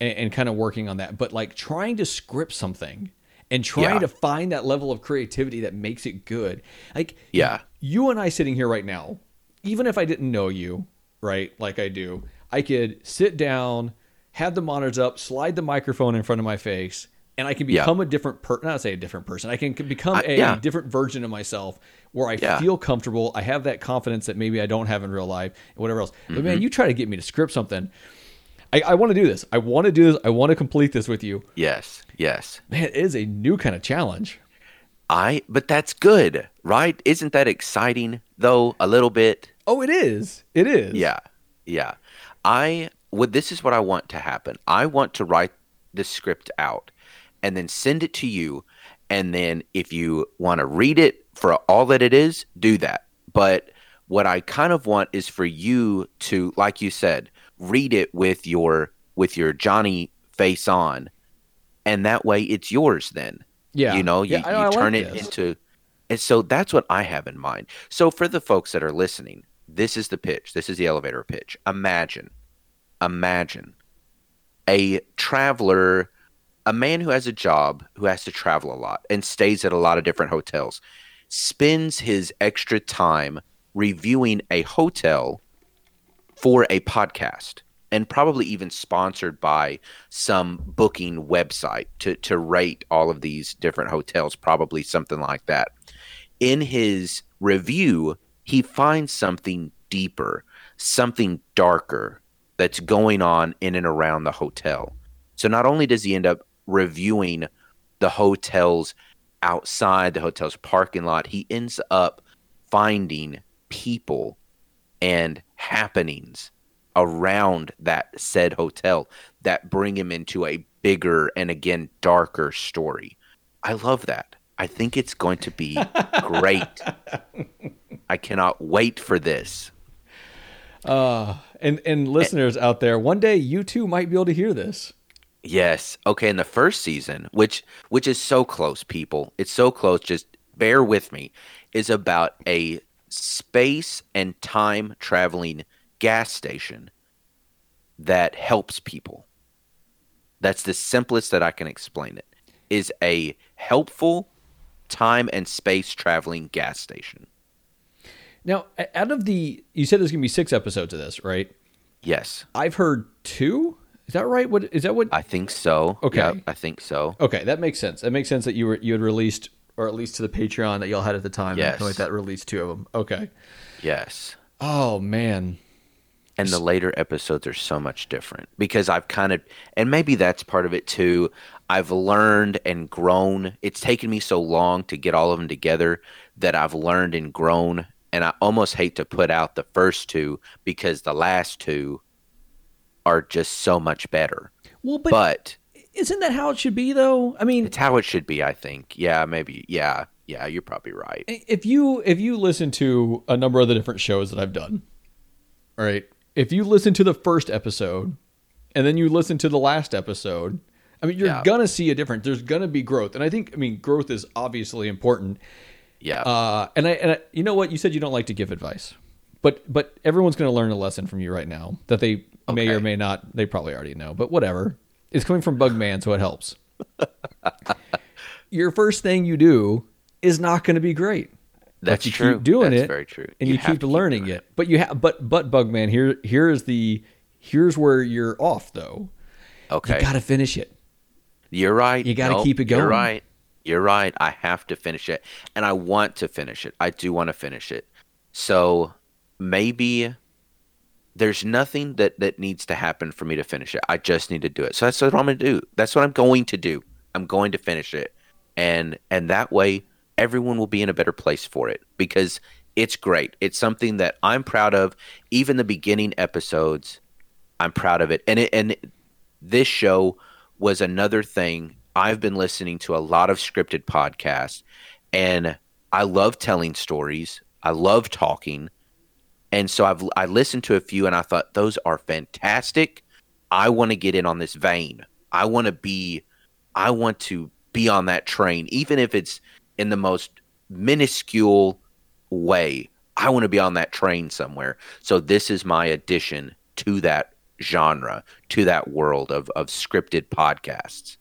and, and kind of working on that, but like trying to script something and trying Yeah. to find that level of creativity that makes it good. Like Yeah. you and I sitting here right now, even if I didn't know you, right, like I do, I could sit down, have the monitors up, slide the microphone in front of my face, and I can Yeah. become a different person. Not say a different person. I can become I- a yeah. different version of myself where I Yeah. feel comfortable. I have that confidence that maybe I don't have in real life and whatever else. But Mm-hmm. man, you try to get me to script something. I, I want to do this. I want to do this. I want to complete this with you. Yes, yes. Man, it is a new kind of challenge. I, but that's good, right? Isn't that exciting, though, a little bit? Oh, it is. It is. Yeah, yeah. I would. This is what I want to happen. I want to write the script out, and then send it to you, and then if you want to read it for all that it is, do that. But what I kind of want is for you to, like you said, read it with your with your Johnny face on, and that way it's yours. Then Yeah. you know you, Yeah, I- you I like turn it this. into and so that's what i have in mind so for the folks that are listening this is the pitch this is the elevator pitch imagine imagine a traveler a man who has a job who has to travel a lot and stays at a lot of different hotels spends his extra time reviewing a hotel for a podcast and probably even sponsored by some booking website to, to rate all of these different hotels, probably something like that. In his review, he finds something deeper, something darker that's going on in and around the hotel. So not only does he end up reviewing the hotel's outside, the hotel's parking lot, he ends up finding people and happenings around that said hotel that bring him into a bigger and again darker story. I love that. I think it's going to be great. I cannot wait for this. Uh, and and listeners out there, one day you too might be able to hear this. Yes. Okay, in the first season, which which is so close, people. It's so close, just bear with me, is about a space and time traveling gas station that helps people. That's the simplest that I can explain it. Is a helpful time and space traveling gas station. Now, out of the, you said there's gonna be six episodes of this, right? Yes, I've heard two. Is that right? What is that? What? I think so. Okay. Yep, I think so. okay, that makes sense. That makes sense that you were you had released, or at least to the Patreon that y'all had at the time. Yes. like that. Released two of them. Okay. Yes. Oh man. and the later episodes are so much different because I've kind of and maybe that's part of it too. I've learned and grown. It's taken me so long to get all of them together that I've learned and grown and I almost hate to put out the first two because the last two are just so much better. Well, but, But isn't that how it should be though? I mean, It's how it should be, I think. Yeah, maybe. Yeah, yeah, you're probably right. if you if you listen to a number of the different shows that I've done, all right, if you listen to the first episode and then you listen to the last episode, I mean, you're Yeah. gonna see a difference. There's gonna be growth, and I think I mean growth is obviously important. Yeah. Uh, and I and I, you know what you said you don't like to give advice, but but everyone's gonna learn a lesson from you right now that they may or may not. They probably already know, but whatever. It's coming from Bugman, so it helps. Your first thing you do is not going to be great. That's but you true. keep doing That's it, very true. and You you, keep to keep learning doing it. But you have, but but Bugman, here here is the here's where you're off though. okay. You got to finish it. You're right. You gotta Nope, keep it going. You're right. You're right. I have to finish it. And I want to finish it. I do want to finish it. So maybe there's nothing that, that needs to happen for me to finish it. I just need to do it. So that's what I'm going to do. That's what I'm going to do. I'm going to finish it. And and that way everyone will be in a better place for it because it's great. It's something that I'm proud of. Even the beginning episodes, I'm proud of it. And it and this show was another thing. I've been listening to a lot of scripted podcasts and I love telling stories. I love talking. And so I've I listened to a few and I thought those are fantastic. I want to get in on this vein. I want to be I want to be on that train even if it's in the most minuscule way. I want to be on that train somewhere. So this is my addition to that genre, to that world of of scripted podcasts.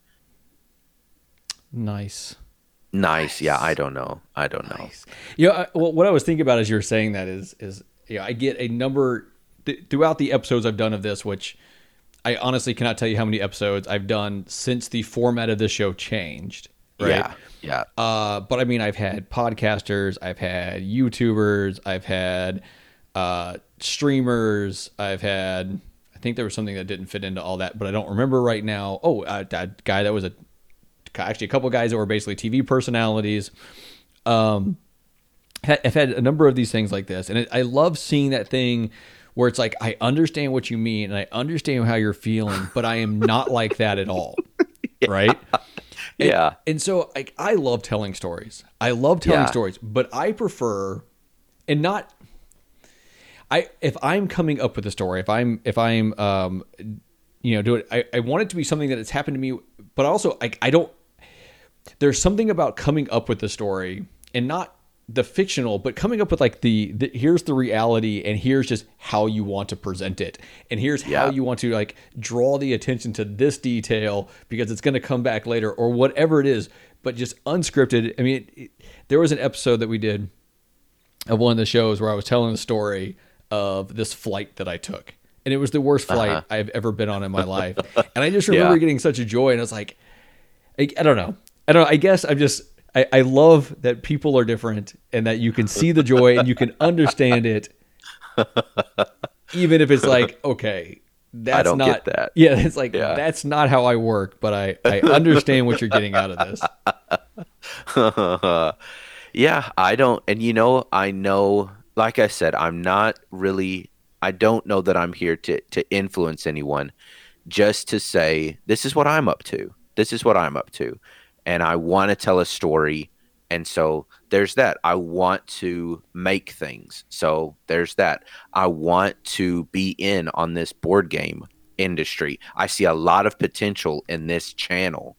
Nice. Nice. Yeah, I don't know. I don't know. Nice. You know, well, what I was thinking about as you were saying that is, is you know, I get a number th- throughout the episodes I've done of this, which I honestly cannot tell you how many episodes I've done since the format of this show changed. Right. Yeah. Yeah. Uh, but I mean, I've had podcasters, I've had YouTubers, I've had uh, streamers, I've had. I think there was something that didn't fit into all that, but I don't remember right now. Oh, uh, that guy that was a actually a couple guys that were basically TV personalities. Um, I've had a number of these things like this, and it, I love seeing that thing where it's like I understand what you mean and I understand how you're feeling, but I am not like that at all, right? And- Yeah. And, so like I love telling stories. I love telling Yeah. stories, but I prefer and not I if I'm coming up with a story, if I'm if I'm um you know, do it I, I want it to be something that has happened to me, but also I I don't there's something about coming up with the story and not the fictional, but coming up with like the, the here's the reality and here's just how you want to present it. And here's how you want to like draw the attention to this detail because it's going to come back later or whatever it is, but just unscripted. I mean, it, there was an episode that we did of one of the shows where I was telling the story of this flight that I took. And it was the worst flight Uh-huh. I've ever been on in my life. And I just remember Yeah. getting such a joy and I was like, I, I don't know. I don't know. I guess I'm just I, I love that people are different and that you can see the joy and you can understand it even if it's like, okay, that's don't not get that. Yeah, it's like Yeah. that's not how I work, but I, I understand what you're getting out of this. yeah, I don't, and you know, I know, like I said, I'm not really, I don't know that I'm here to to influence anyone, just to say this is what I'm up to. This is what I'm up to, and I want to tell a story, and so there's that. I want to make things, so there's that. I want to be in on this board game industry. I see a lot of potential in this channel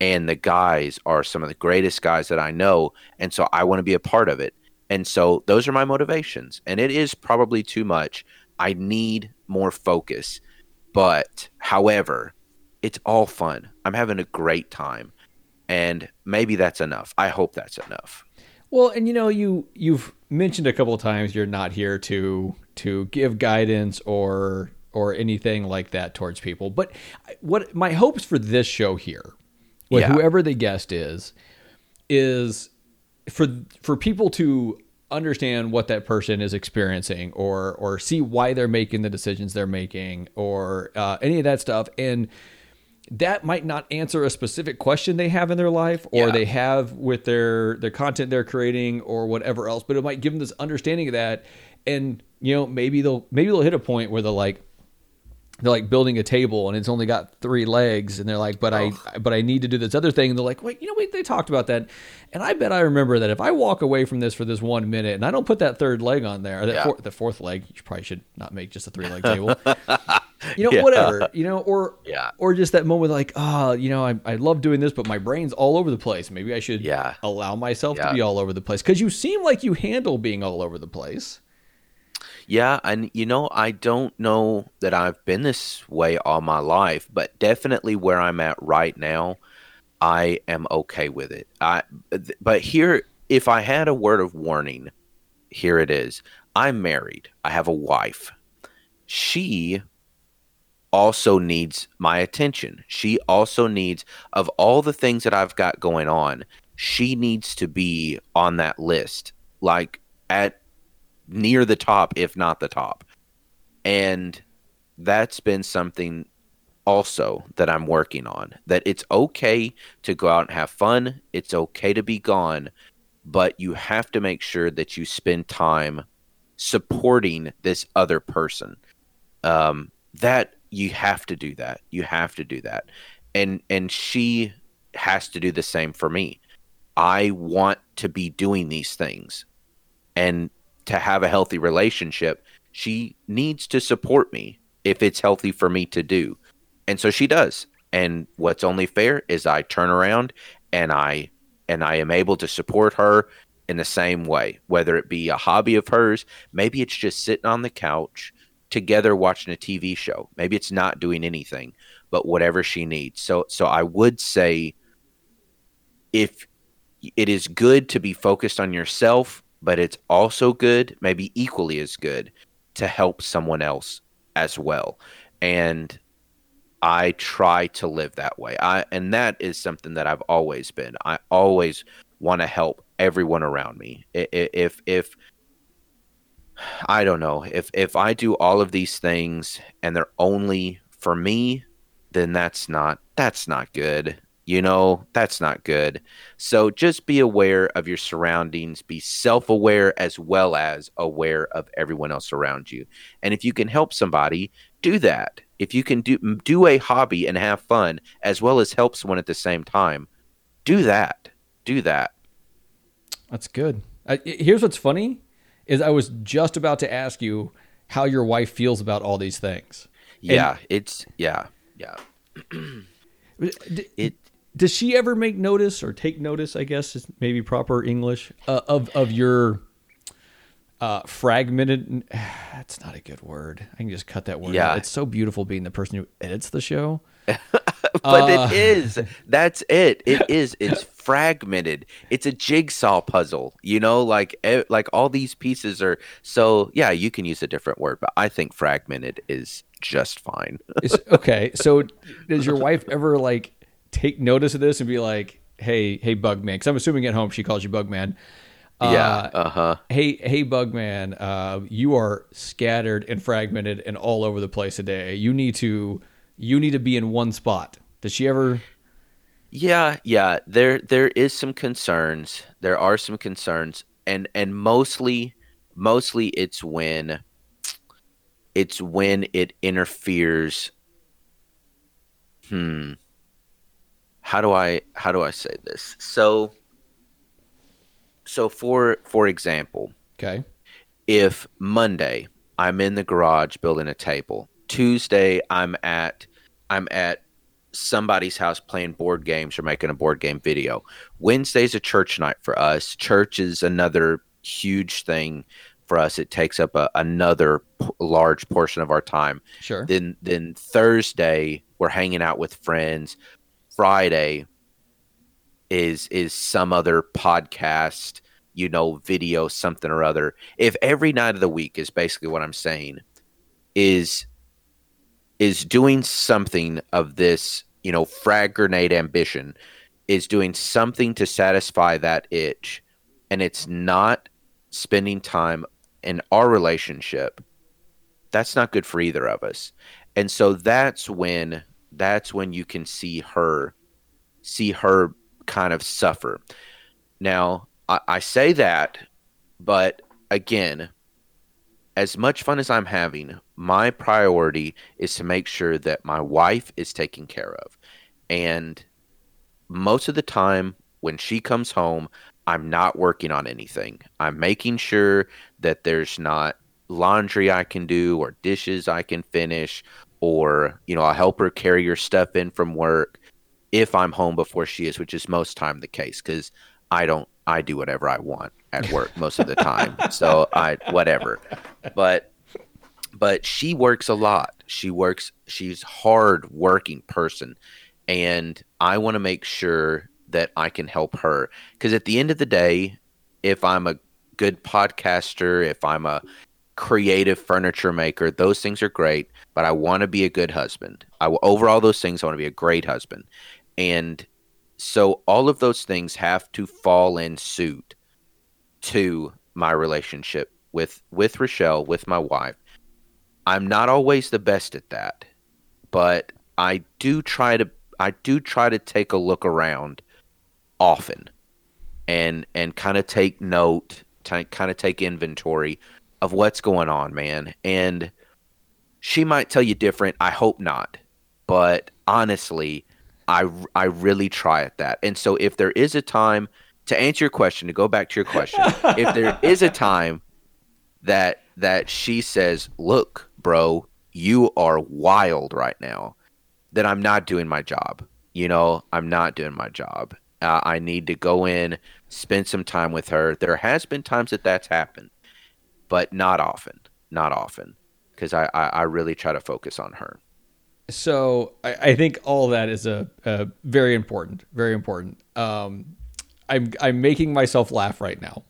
and the guys are some of the greatest guys that I know, and so I want to be a part of it. And so those are my motivations. And it is probably too much. I need more focus. But however, it's all fun. I'm having a great time. And maybe that's enough. I hope that's enough. Well, and you know, you you've mentioned a couple of times you're not here to to give guidance or or anything like that towards people. But what my hopes for this show here, with Yeah. whoever the guest is, is for for people to understand what that person is experiencing or or see why they're making the decisions they're making or uh, any of that stuff and that might not answer a specific question they have in their life or Yeah. they have with their their content they're creating or whatever else but it might give them this understanding of that. And you know maybe they'll maybe they'll hit a point where they're like they're like building a table and it's only got three legs and they're like but i oh. but i need to do this other thing. And they're like wait you know wait they talked about that. And i bet i remember that if i walk away from this for this one minute and i don't put that third leg on there or that Yeah. four, the fourth leg you probably should not make just a three leg table you know Yeah. whatever you know or Yeah. or just that moment like oh you know I, I love doing this but my brain's all over the place maybe i should Yeah. allow myself to be all over the place because you seem like you handle being all over the place Yeah, and you know, I don't know that I've been this way all my life, but definitely where I'm at right now, I am okay with it. I but here if I had a word of warning, here it is. I'm married. I have a wife. She also needs my attention. She also needs of all the things that I've got going on, she needs to be on that list like at near the top, if not the top. And that's been something also that I'm working on. That it's okay to go out and have fun, it's okay to be gone, but you have to make sure that you spend time supporting this other person. Um, that you have to do that. You have to do that. And and she has to do the same for me. I want to be doing these things. And to have a healthy relationship, she needs to support me if it's healthy for me to do. And so she does. And what's only fair is I turn around and I and I am able to support her in the same way, whether it be a hobby of hers, maybe it's just sitting on the couch together watching a TV show. Maybe it's not doing anything, but whatever she needs. So so I would say if it is good to be focused on yourself, but it's also good, maybe equally as good, to help someone else as well. And I try to live that way. I and that is something that I've always been. I always want to help everyone around me. If if I don't know, if if I do all of these things and they're only for me, then that's not that's not good. You know, that's not good. So just be aware of your surroundings, be self-aware as well as aware of everyone else around you. And if you can help somebody, do that. If you can do do a hobby and have fun as well as help someone at the same time, do that. Do that. That's good. I, here's what's funny is I was just about to ask you how your wife feels about all these things. Yeah, it's yeah. Yeah. D- It does she ever make notice or take notice? I guess is maybe proper English uh, of of your uh, fragmented. That's not a good word. I can just cut that word. Yeah. out. it's so beautiful being the person who edits the show. but Uh, it is. That's it. It is. It's fragmented. It's a jigsaw puzzle. You know, like like all these pieces are. So yeah, you can use a different word, but I think fragmented is just fine. Is- okay, so does your wife ever like take notice of this and be like, "Hey, hey, Bugman"? Because I'm assuming at home she calls you Bugman. Yeah. Uh huh. hey hey bugman uh, you are scattered and fragmented and all over the place today you need to you need to be in one spot does she ever Yeah, yeah. There there is some concerns. There are some concerns and and mostly mostly it's when it's when it interferes hmm how do I how do I say this? So so for for example, okay if Monday I'm in the garage building a table, Tuesday I'm at I'm at somebody's house playing board games or making a board game video. Wednesday's a church night for us. Church is another huge thing for us. It takes up a, another p- large portion of our time. sure Then then Thursday we're hanging out with friends. Friday is is some other podcast, you know, video something or other. If every night of the week is basically what I'm saying is is doing something of this, you know, frag grenade ambition is doing something to satisfy that itch and it's not spending time in our relationship that's not good for either of us and so that's when that's when you can see her see her kind of suffer now i, I say that but again as much fun as I'm having, my priority is to make sure that my wife is taken care of. And most of the time when she comes home, I'm not working on anything. I'm making sure that there's not laundry I can do or dishes I can finish or, you know, I'll help her carry her stuff in from work if I'm home before she is, which is most time the case cuz I don't I do whatever I want at work most of the time. so I whatever. But but she works a lot. She works she's hard working person and I want to make sure that I can help her cuz at the end of the day if I'm a good podcaster, if I'm a creative furniture maker, those things are great, but I want to be a good husband. I will overall those things I want to be a great husband. And so all of those things have to fall in suit to my relationship with with Rochelle, with my wife. I'm not always the best at that, but I do try to I do try to take a look around often and and kind of take note, t- kind of take inventory of what's going on, man. And she might tell you different. I hope not. But honestly, I I really try at that. And so if there is a time to answer your question, to go back to your question, if there is a time that that she says, "Look, bro, you are wild right now," then I'm not doing my job. You know, I'm not doing my job. Uh, I need to go in, spend some time with her. There has been times that that's happened, but not often. Not often, because I, I I really try to focus on her. So I, I think all that is a, a very important, very important. Um, I'm I'm making myself laugh right now,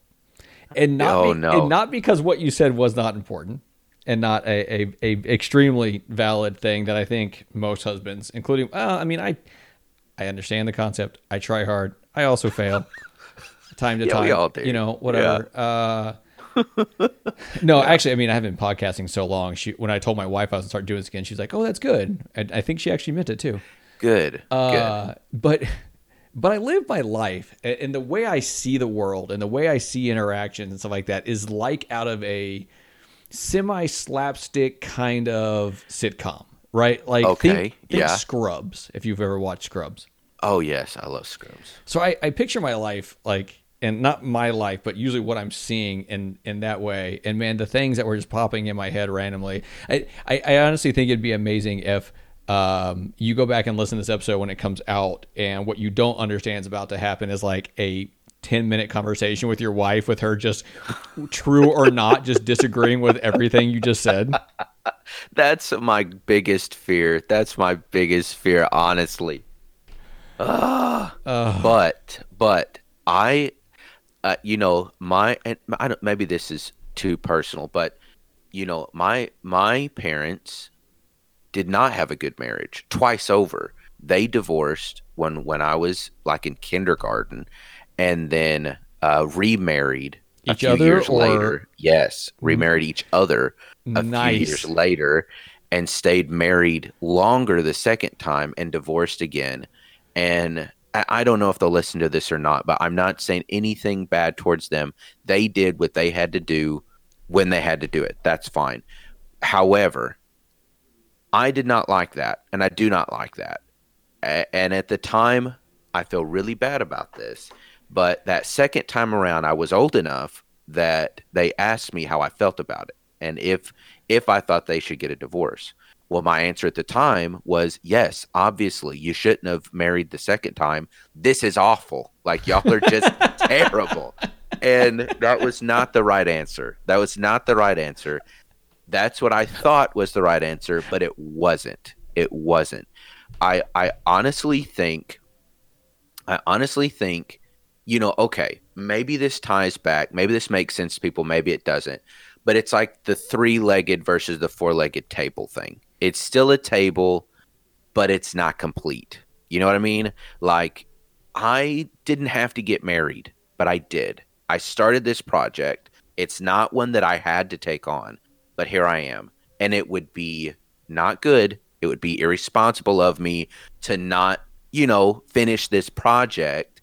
and not Oh, be- no. and not because what you said was not important, and not a, a, a extremely valid thing that I think most husbands, including well, I mean I I understand the concept. I try hard. I also fail time to Yeah, time. we all do. You know, whatever. Uh, no, actually, I mean, I haven't been podcasting so long. She, when I told my wife I was gonna start doing this again, she's like, "Oh, that's good." And I think she actually meant it too. Good. good. Uh, but but I live my life and the way I see the world and the way I see interactions and stuff like that is like out of a semi slapstick kind of sitcom, right? Like Okay, think, think yeah. Scrubs if you've ever watched Scrubs. Oh yes, I love Scrubs. So I, I picture my life like and not my life, but usually what I'm seeing in in that way. And man, the things that were just popping in my head randomly. I, I, I honestly think it'd be amazing if um, you go back and listen to this episode when it comes out, and what you don't understand is about to happen is like a 10 minute conversation with your wife with her just true or not just disagreeing with everything you just said That's my biggest fear. That's my biggest fear, honestly. Ah, but but I, uh, you know, my and I don't. Maybe this is too personal, but you know, my my parents did not have a good marriage twice over. They divorced when when I was like in kindergarten, and then uh, remarried a Each few other, years or- later. Yes, remarried each other a Nice. few years later, and stayed married longer the second time and divorced again. And I, don't know if they'll listen to this or not, but I'm not saying anything bad towards them. They did what they had to do when they had to do it. That's fine. However, I did not like that, and I do not like that. And at the time, I feel really bad about this. But that second time around, I was old enough that they asked me how I felt about it and if if I thought they should get a divorce. Well, my answer at the time was yes. Obviously, you shouldn't have married the second time. This is awful. Like y'all are just terrible. And that was not the right answer. That was not the right answer. That's what I thought was the right answer, but it wasn't. It wasn't. I I honestly think I honestly think, you know, okay, maybe this ties back. Maybe this makes sense to people. Maybe it doesn't. But it's like the three legged versus the four legged table thing. It's still a table, but it's not complete. You know what I mean? Like, I didn't have to get married, but I did. I started this project. It's not one that I had to take on, but here I am. And it would be not good. It would be irresponsible of me to not, you know, finish this project.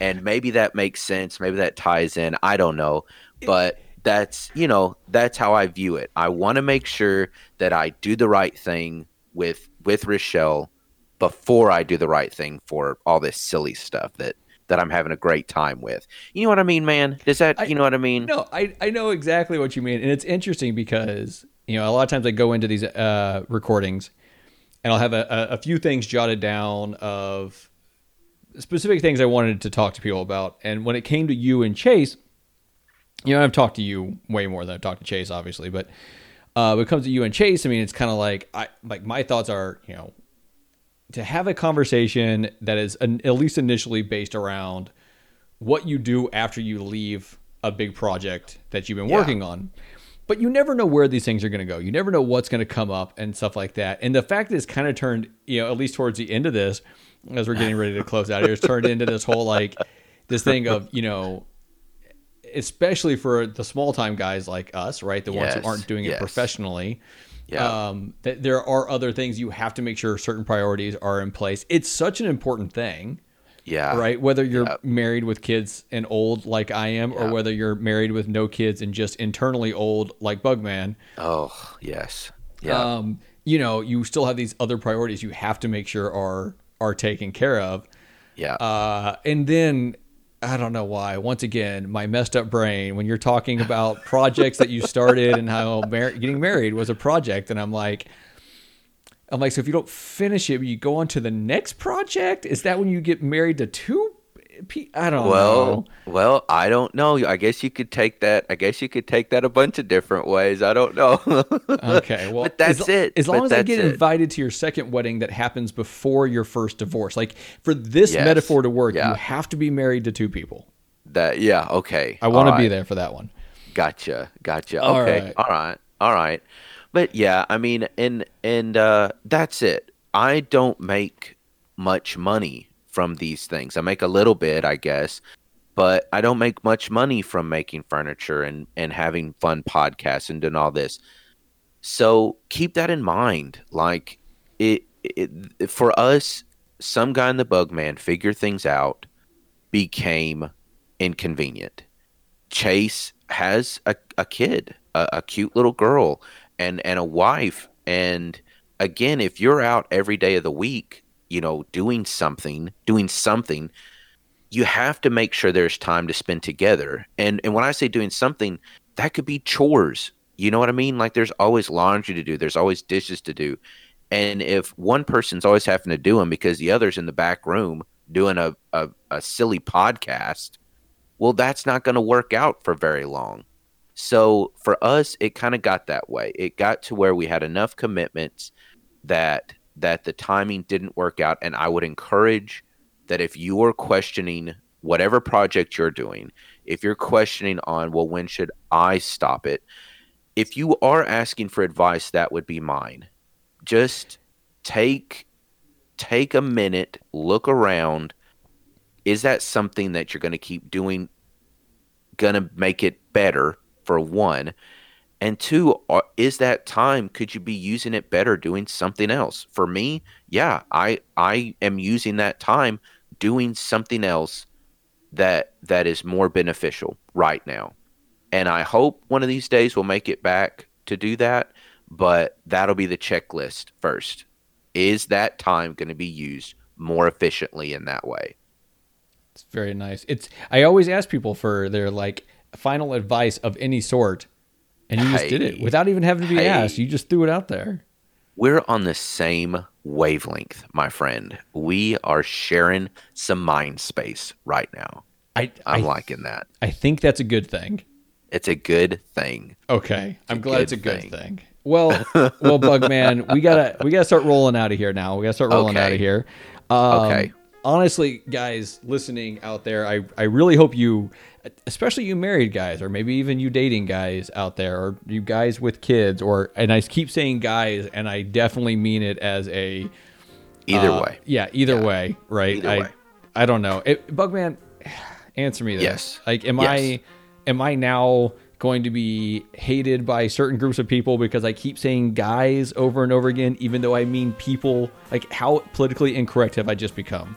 And maybe that makes sense. Maybe that ties in. I don't know. But that's you know that's how I view it. I want to make sure that I do the right thing with with Rochelle before I do the right thing for all this silly stuff that that I'm having a great time with. You know what I mean, man? Does that I- you know what I mean? No, I, I know exactly what you mean. And it's interesting because, you know, a lot of times I go into these uh, recordings and I'll have a, a, a few things jotted down of specific things I wanted to talk to people about. And when it came to you and Chase, you know, I've talked to you way more than I've talked to Chase, obviously, but uh, when it comes to you and Chase, I mean, it's kind of like I like my thoughts are, you know, to have a conversation that is an, at least initially based around what you do after you leave a big project that you've been Yeah. working on. But you never know where these things are going to go. You never know what's going to come up and stuff like that. And the fact that it's kind of turned, you know, at least towards the end of this, as we're getting ready to close out here, it's turned into this whole like this thing of, you know, especially for the small time guys like us, right? The ones who aren't doing it professionally. Yeah. Um, that there are other things you have to make sure certain priorities are in place. It's such an important thing, yeah. right? Whether you're Yeah. married with kids and old like I am, or whether you're married with no kids and just internally old like Bugman. Oh, yes. Yeah. Um, you know, you still have these other priorities you have to make sure are are taken care of. yeah. Uh, and then I don't know why. Once again, my messed up brain. When you're talking about projects that you started and how mar- getting married was a project, and I'm like, I'm like, so if you don't finish it, you go on to the next project. Is that when you get married to two? I don't well, know. well, I don't know. I guess you could take that. I guess you could take that a bunch of different ways. I don't know. Okay, well, but that's as, it. As long But as I get it. invited to your second wedding that happens before your first divorce, like for this Yes, metaphor to work, yeah. you have to be married to two people. That yeah. Okay. I want to be there for that one. Gotcha. Gotcha. All okay. right. All right. All right. But yeah, I mean, and and uh, that's it. I don't make much money from these things. I make a little bit, I guess, but I don't make much money from making furniture and and having fun podcasts and doing all this. So keep that in mind. Like it, it for us, some guy in the bug man figure things out became inconvenient. Chase has a, a kid, a, a cute little girl, and and a wife. And again, if you're out every day of the week, you know, doing something, doing something, you have to make sure there's time to spend together. And and when I say doing something, that could be chores. You know what I mean? Like there's always laundry to do, there's always dishes to do. And if one person's always having to do them because the other's in the back room doing a, a, a silly podcast, well, that's not going to work out for very long. So for us, it kind of got that way. It got to where we had enough commitments that that the timing didn't work out. And I would encourage that if you are questioning whatever project you're doing, if you're questioning on, well, when should I stop it? If you are asking for advice, that would be mine. Just take take a minute, look around. Is that something that you're going to keep doing? Going to make it better for one, and two, is that time? Could you be using it better doing something else? For me, yeah, I I am using that time doing something else that that is more beneficial right now. And I hope one of these days we'll make it back to do that, but that'll be the checklist first. Is that time going to be used more efficiently in that way? It's very nice. It's I always ask people for their like final advice of any sort, and you just did it without even having to be Hey. asked. You just threw it out there. We're on the same wavelength, my friend. We are sharing some mind space right now. I I'm I, liking that. I think that's a good thing. It's a good thing. Okay, I'm glad it's a good thing. thing. Well, well, Bugman, we gotta we gotta start rolling out of here now. We gotta start rolling out of here. Um, Okay. Honestly, guys listening out there, I I really hope you, especially you married guys, or maybe even you dating guys out there, or you guys with kids, or and I keep saying guys, and I definitely mean it as a Either uh, way. Yeah, either Yeah. way, right? Either I, way. I don't know. It, Bugman, answer me this. Yes. Like, am Yes. I am I now going to be hated by certain groups of people because I keep saying guys over and over again, even though I mean people? Like, how politically incorrect have I just become?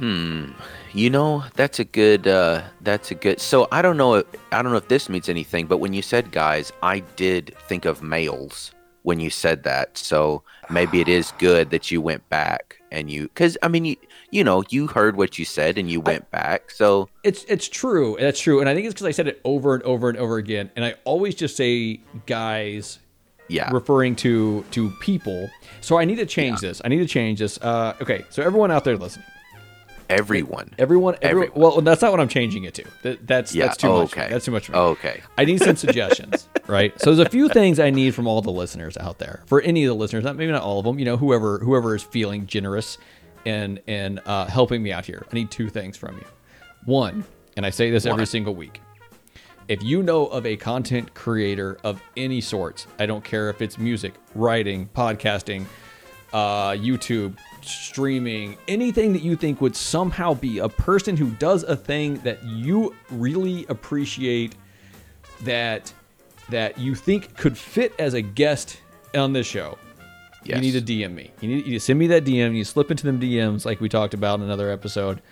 You know, that's a good. Uh, that's a good. So I don't know. If, I don't know if this means anything, but when you said guys, I did think of males when you said that. So maybe it is good that you went back and you, because I mean, you, you know, you heard what you said and you went back. So It's it's true. That's true, and I think it's because I said it over and over and over again, and I always just say guys, yeah, referring to to people. So I need to change this. I need to change this. Uh, okay, so everyone out there listening, everyone. everyone, everyone. Everyone. Well, that's not what I'm changing it to. That, that's Yeah, that's too much. okay. That's too much. Okay. I need some suggestions, right? So there's a few things I need from all the listeners out there. For any of the listeners, not maybe not all of them, you know, whoever whoever is feeling generous and and uh, helping me out here. I need two things from you. One, and I say this every single week. If you know of a content creator of any sorts, I don't care if it's music, writing, podcasting, uh, YouTube, streaming, anything that you think would somehow be a person who does a thing that you really appreciate that that you think could fit as a guest on this show, Yes. you need to DM me. You need, you to send me that DM. You slip into them DMs like we talked about in another episode.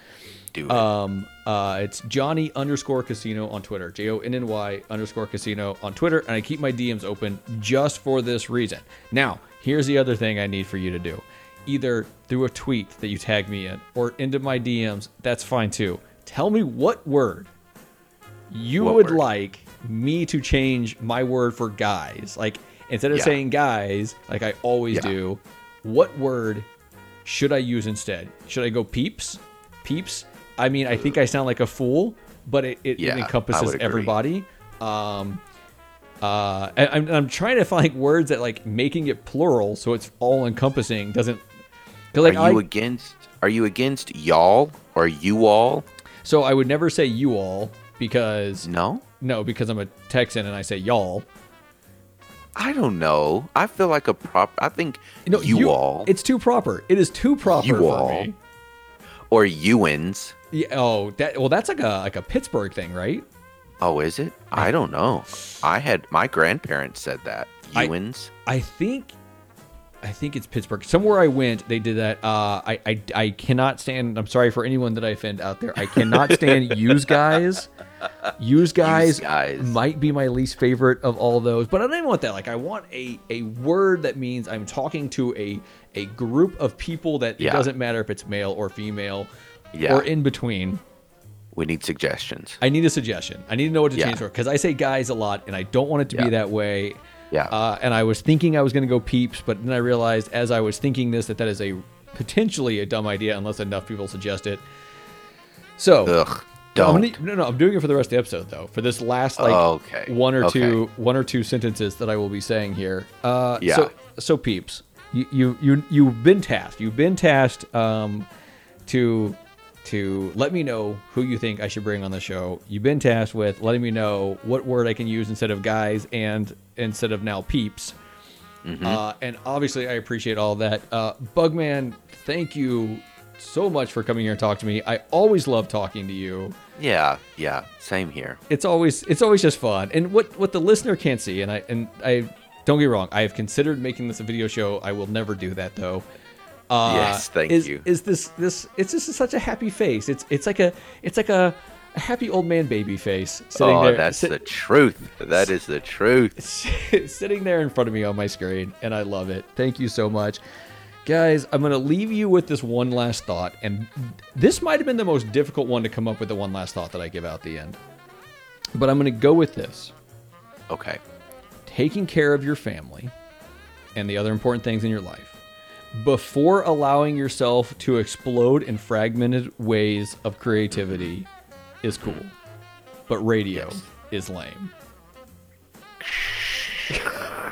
Do it. Um, uh, it's Jonny underscore casino on Twitter, J O N N Y underscore casino on Twitter, and I keep my DMs open just for this reason. Now, here's the other thing I need for you to do either through a tweet that you tag me in or into my DMs, that's fine too. Tell me what word you What would word? like me to change my word for guys. Like, instead of Yeah. saying guys, like I always Yeah. do, what word should I use instead? Should I go peeps? Peeps? I mean, I think I sound like a fool, but it, it, Yeah, it encompasses everybody. Um, uh, and I'm, I'm trying to find words that like making it plural so it's all encompassing doesn't. like are you I, against? Are you against y'all or you all? so I would never say you all because No. no because I'm a Texan and I say y'all. I don't know. I feel like a prop. I think No, you, all It's too proper. It is too proper You for all. me. or Ewins. Yeah, oh, that well, that's like a like a Pittsburgh thing, right? Oh, is it? I don't know. I had my grandparents said that I- Ewins. I think, I think it's Pittsburgh. Somewhere I went, they did that. Uh, I, I I cannot stand. I'm sorry for anyone that I offend out there. I cannot stand use guys. Use guys, guys. might be my least favorite of all those, but I don't even want that. Like I want a a word that means I'm talking to a a group of people that it doesn't matter if it's male or female Yeah. or in between. We need suggestions. I need a suggestion. I need to know what to Yeah. change for because I say guys a lot and I don't want it to be that way. Yeah. Uh, and I was thinking I was going to go peeps, but then I realized as I was thinking this that that is a potentially a dumb idea unless enough people suggest it. So Ugh. No, Don't. gonna- no, no, I'm doing it for the rest of the episode though. For this last like Okay. one or Okay. two one or two sentences that I will be saying here. Uh, Yeah. So so peeps, you you you you've been tasked. You've been tasked um, to to let me know who you think I should bring on the show. You've been tasked with letting me know what word I can use instead of guys and instead of now peeps. Mm-hmm. Uh, and obviously, I appreciate all that. Uh, Bugman, thank you so much for coming here and talking to me. I always love talking to you Yeah. Yeah. Same here. it's always it's always just fun. And what what the listener can't see, and I and I don't get me wrong, I have considered making this a video show. I will never do that though. Uh, Yes, thank is, you. Is this this? It's just such a happy face. It's it's like a it's like a, a happy old man baby face sitting oh, there. that's sit- the truth. That is the truth. sitting there in front of me on my screen, and I love it. Thank you so much. Guys, I'm going to leave you with this one last thought, and this might have been the most difficult one to come up with the one last thought that I give out at the end. But I'm going to go with this Okay. taking care of your family and the other important things in your life before allowing yourself to explode in fragmented ways of creativity is cool. But radio yes. is lame.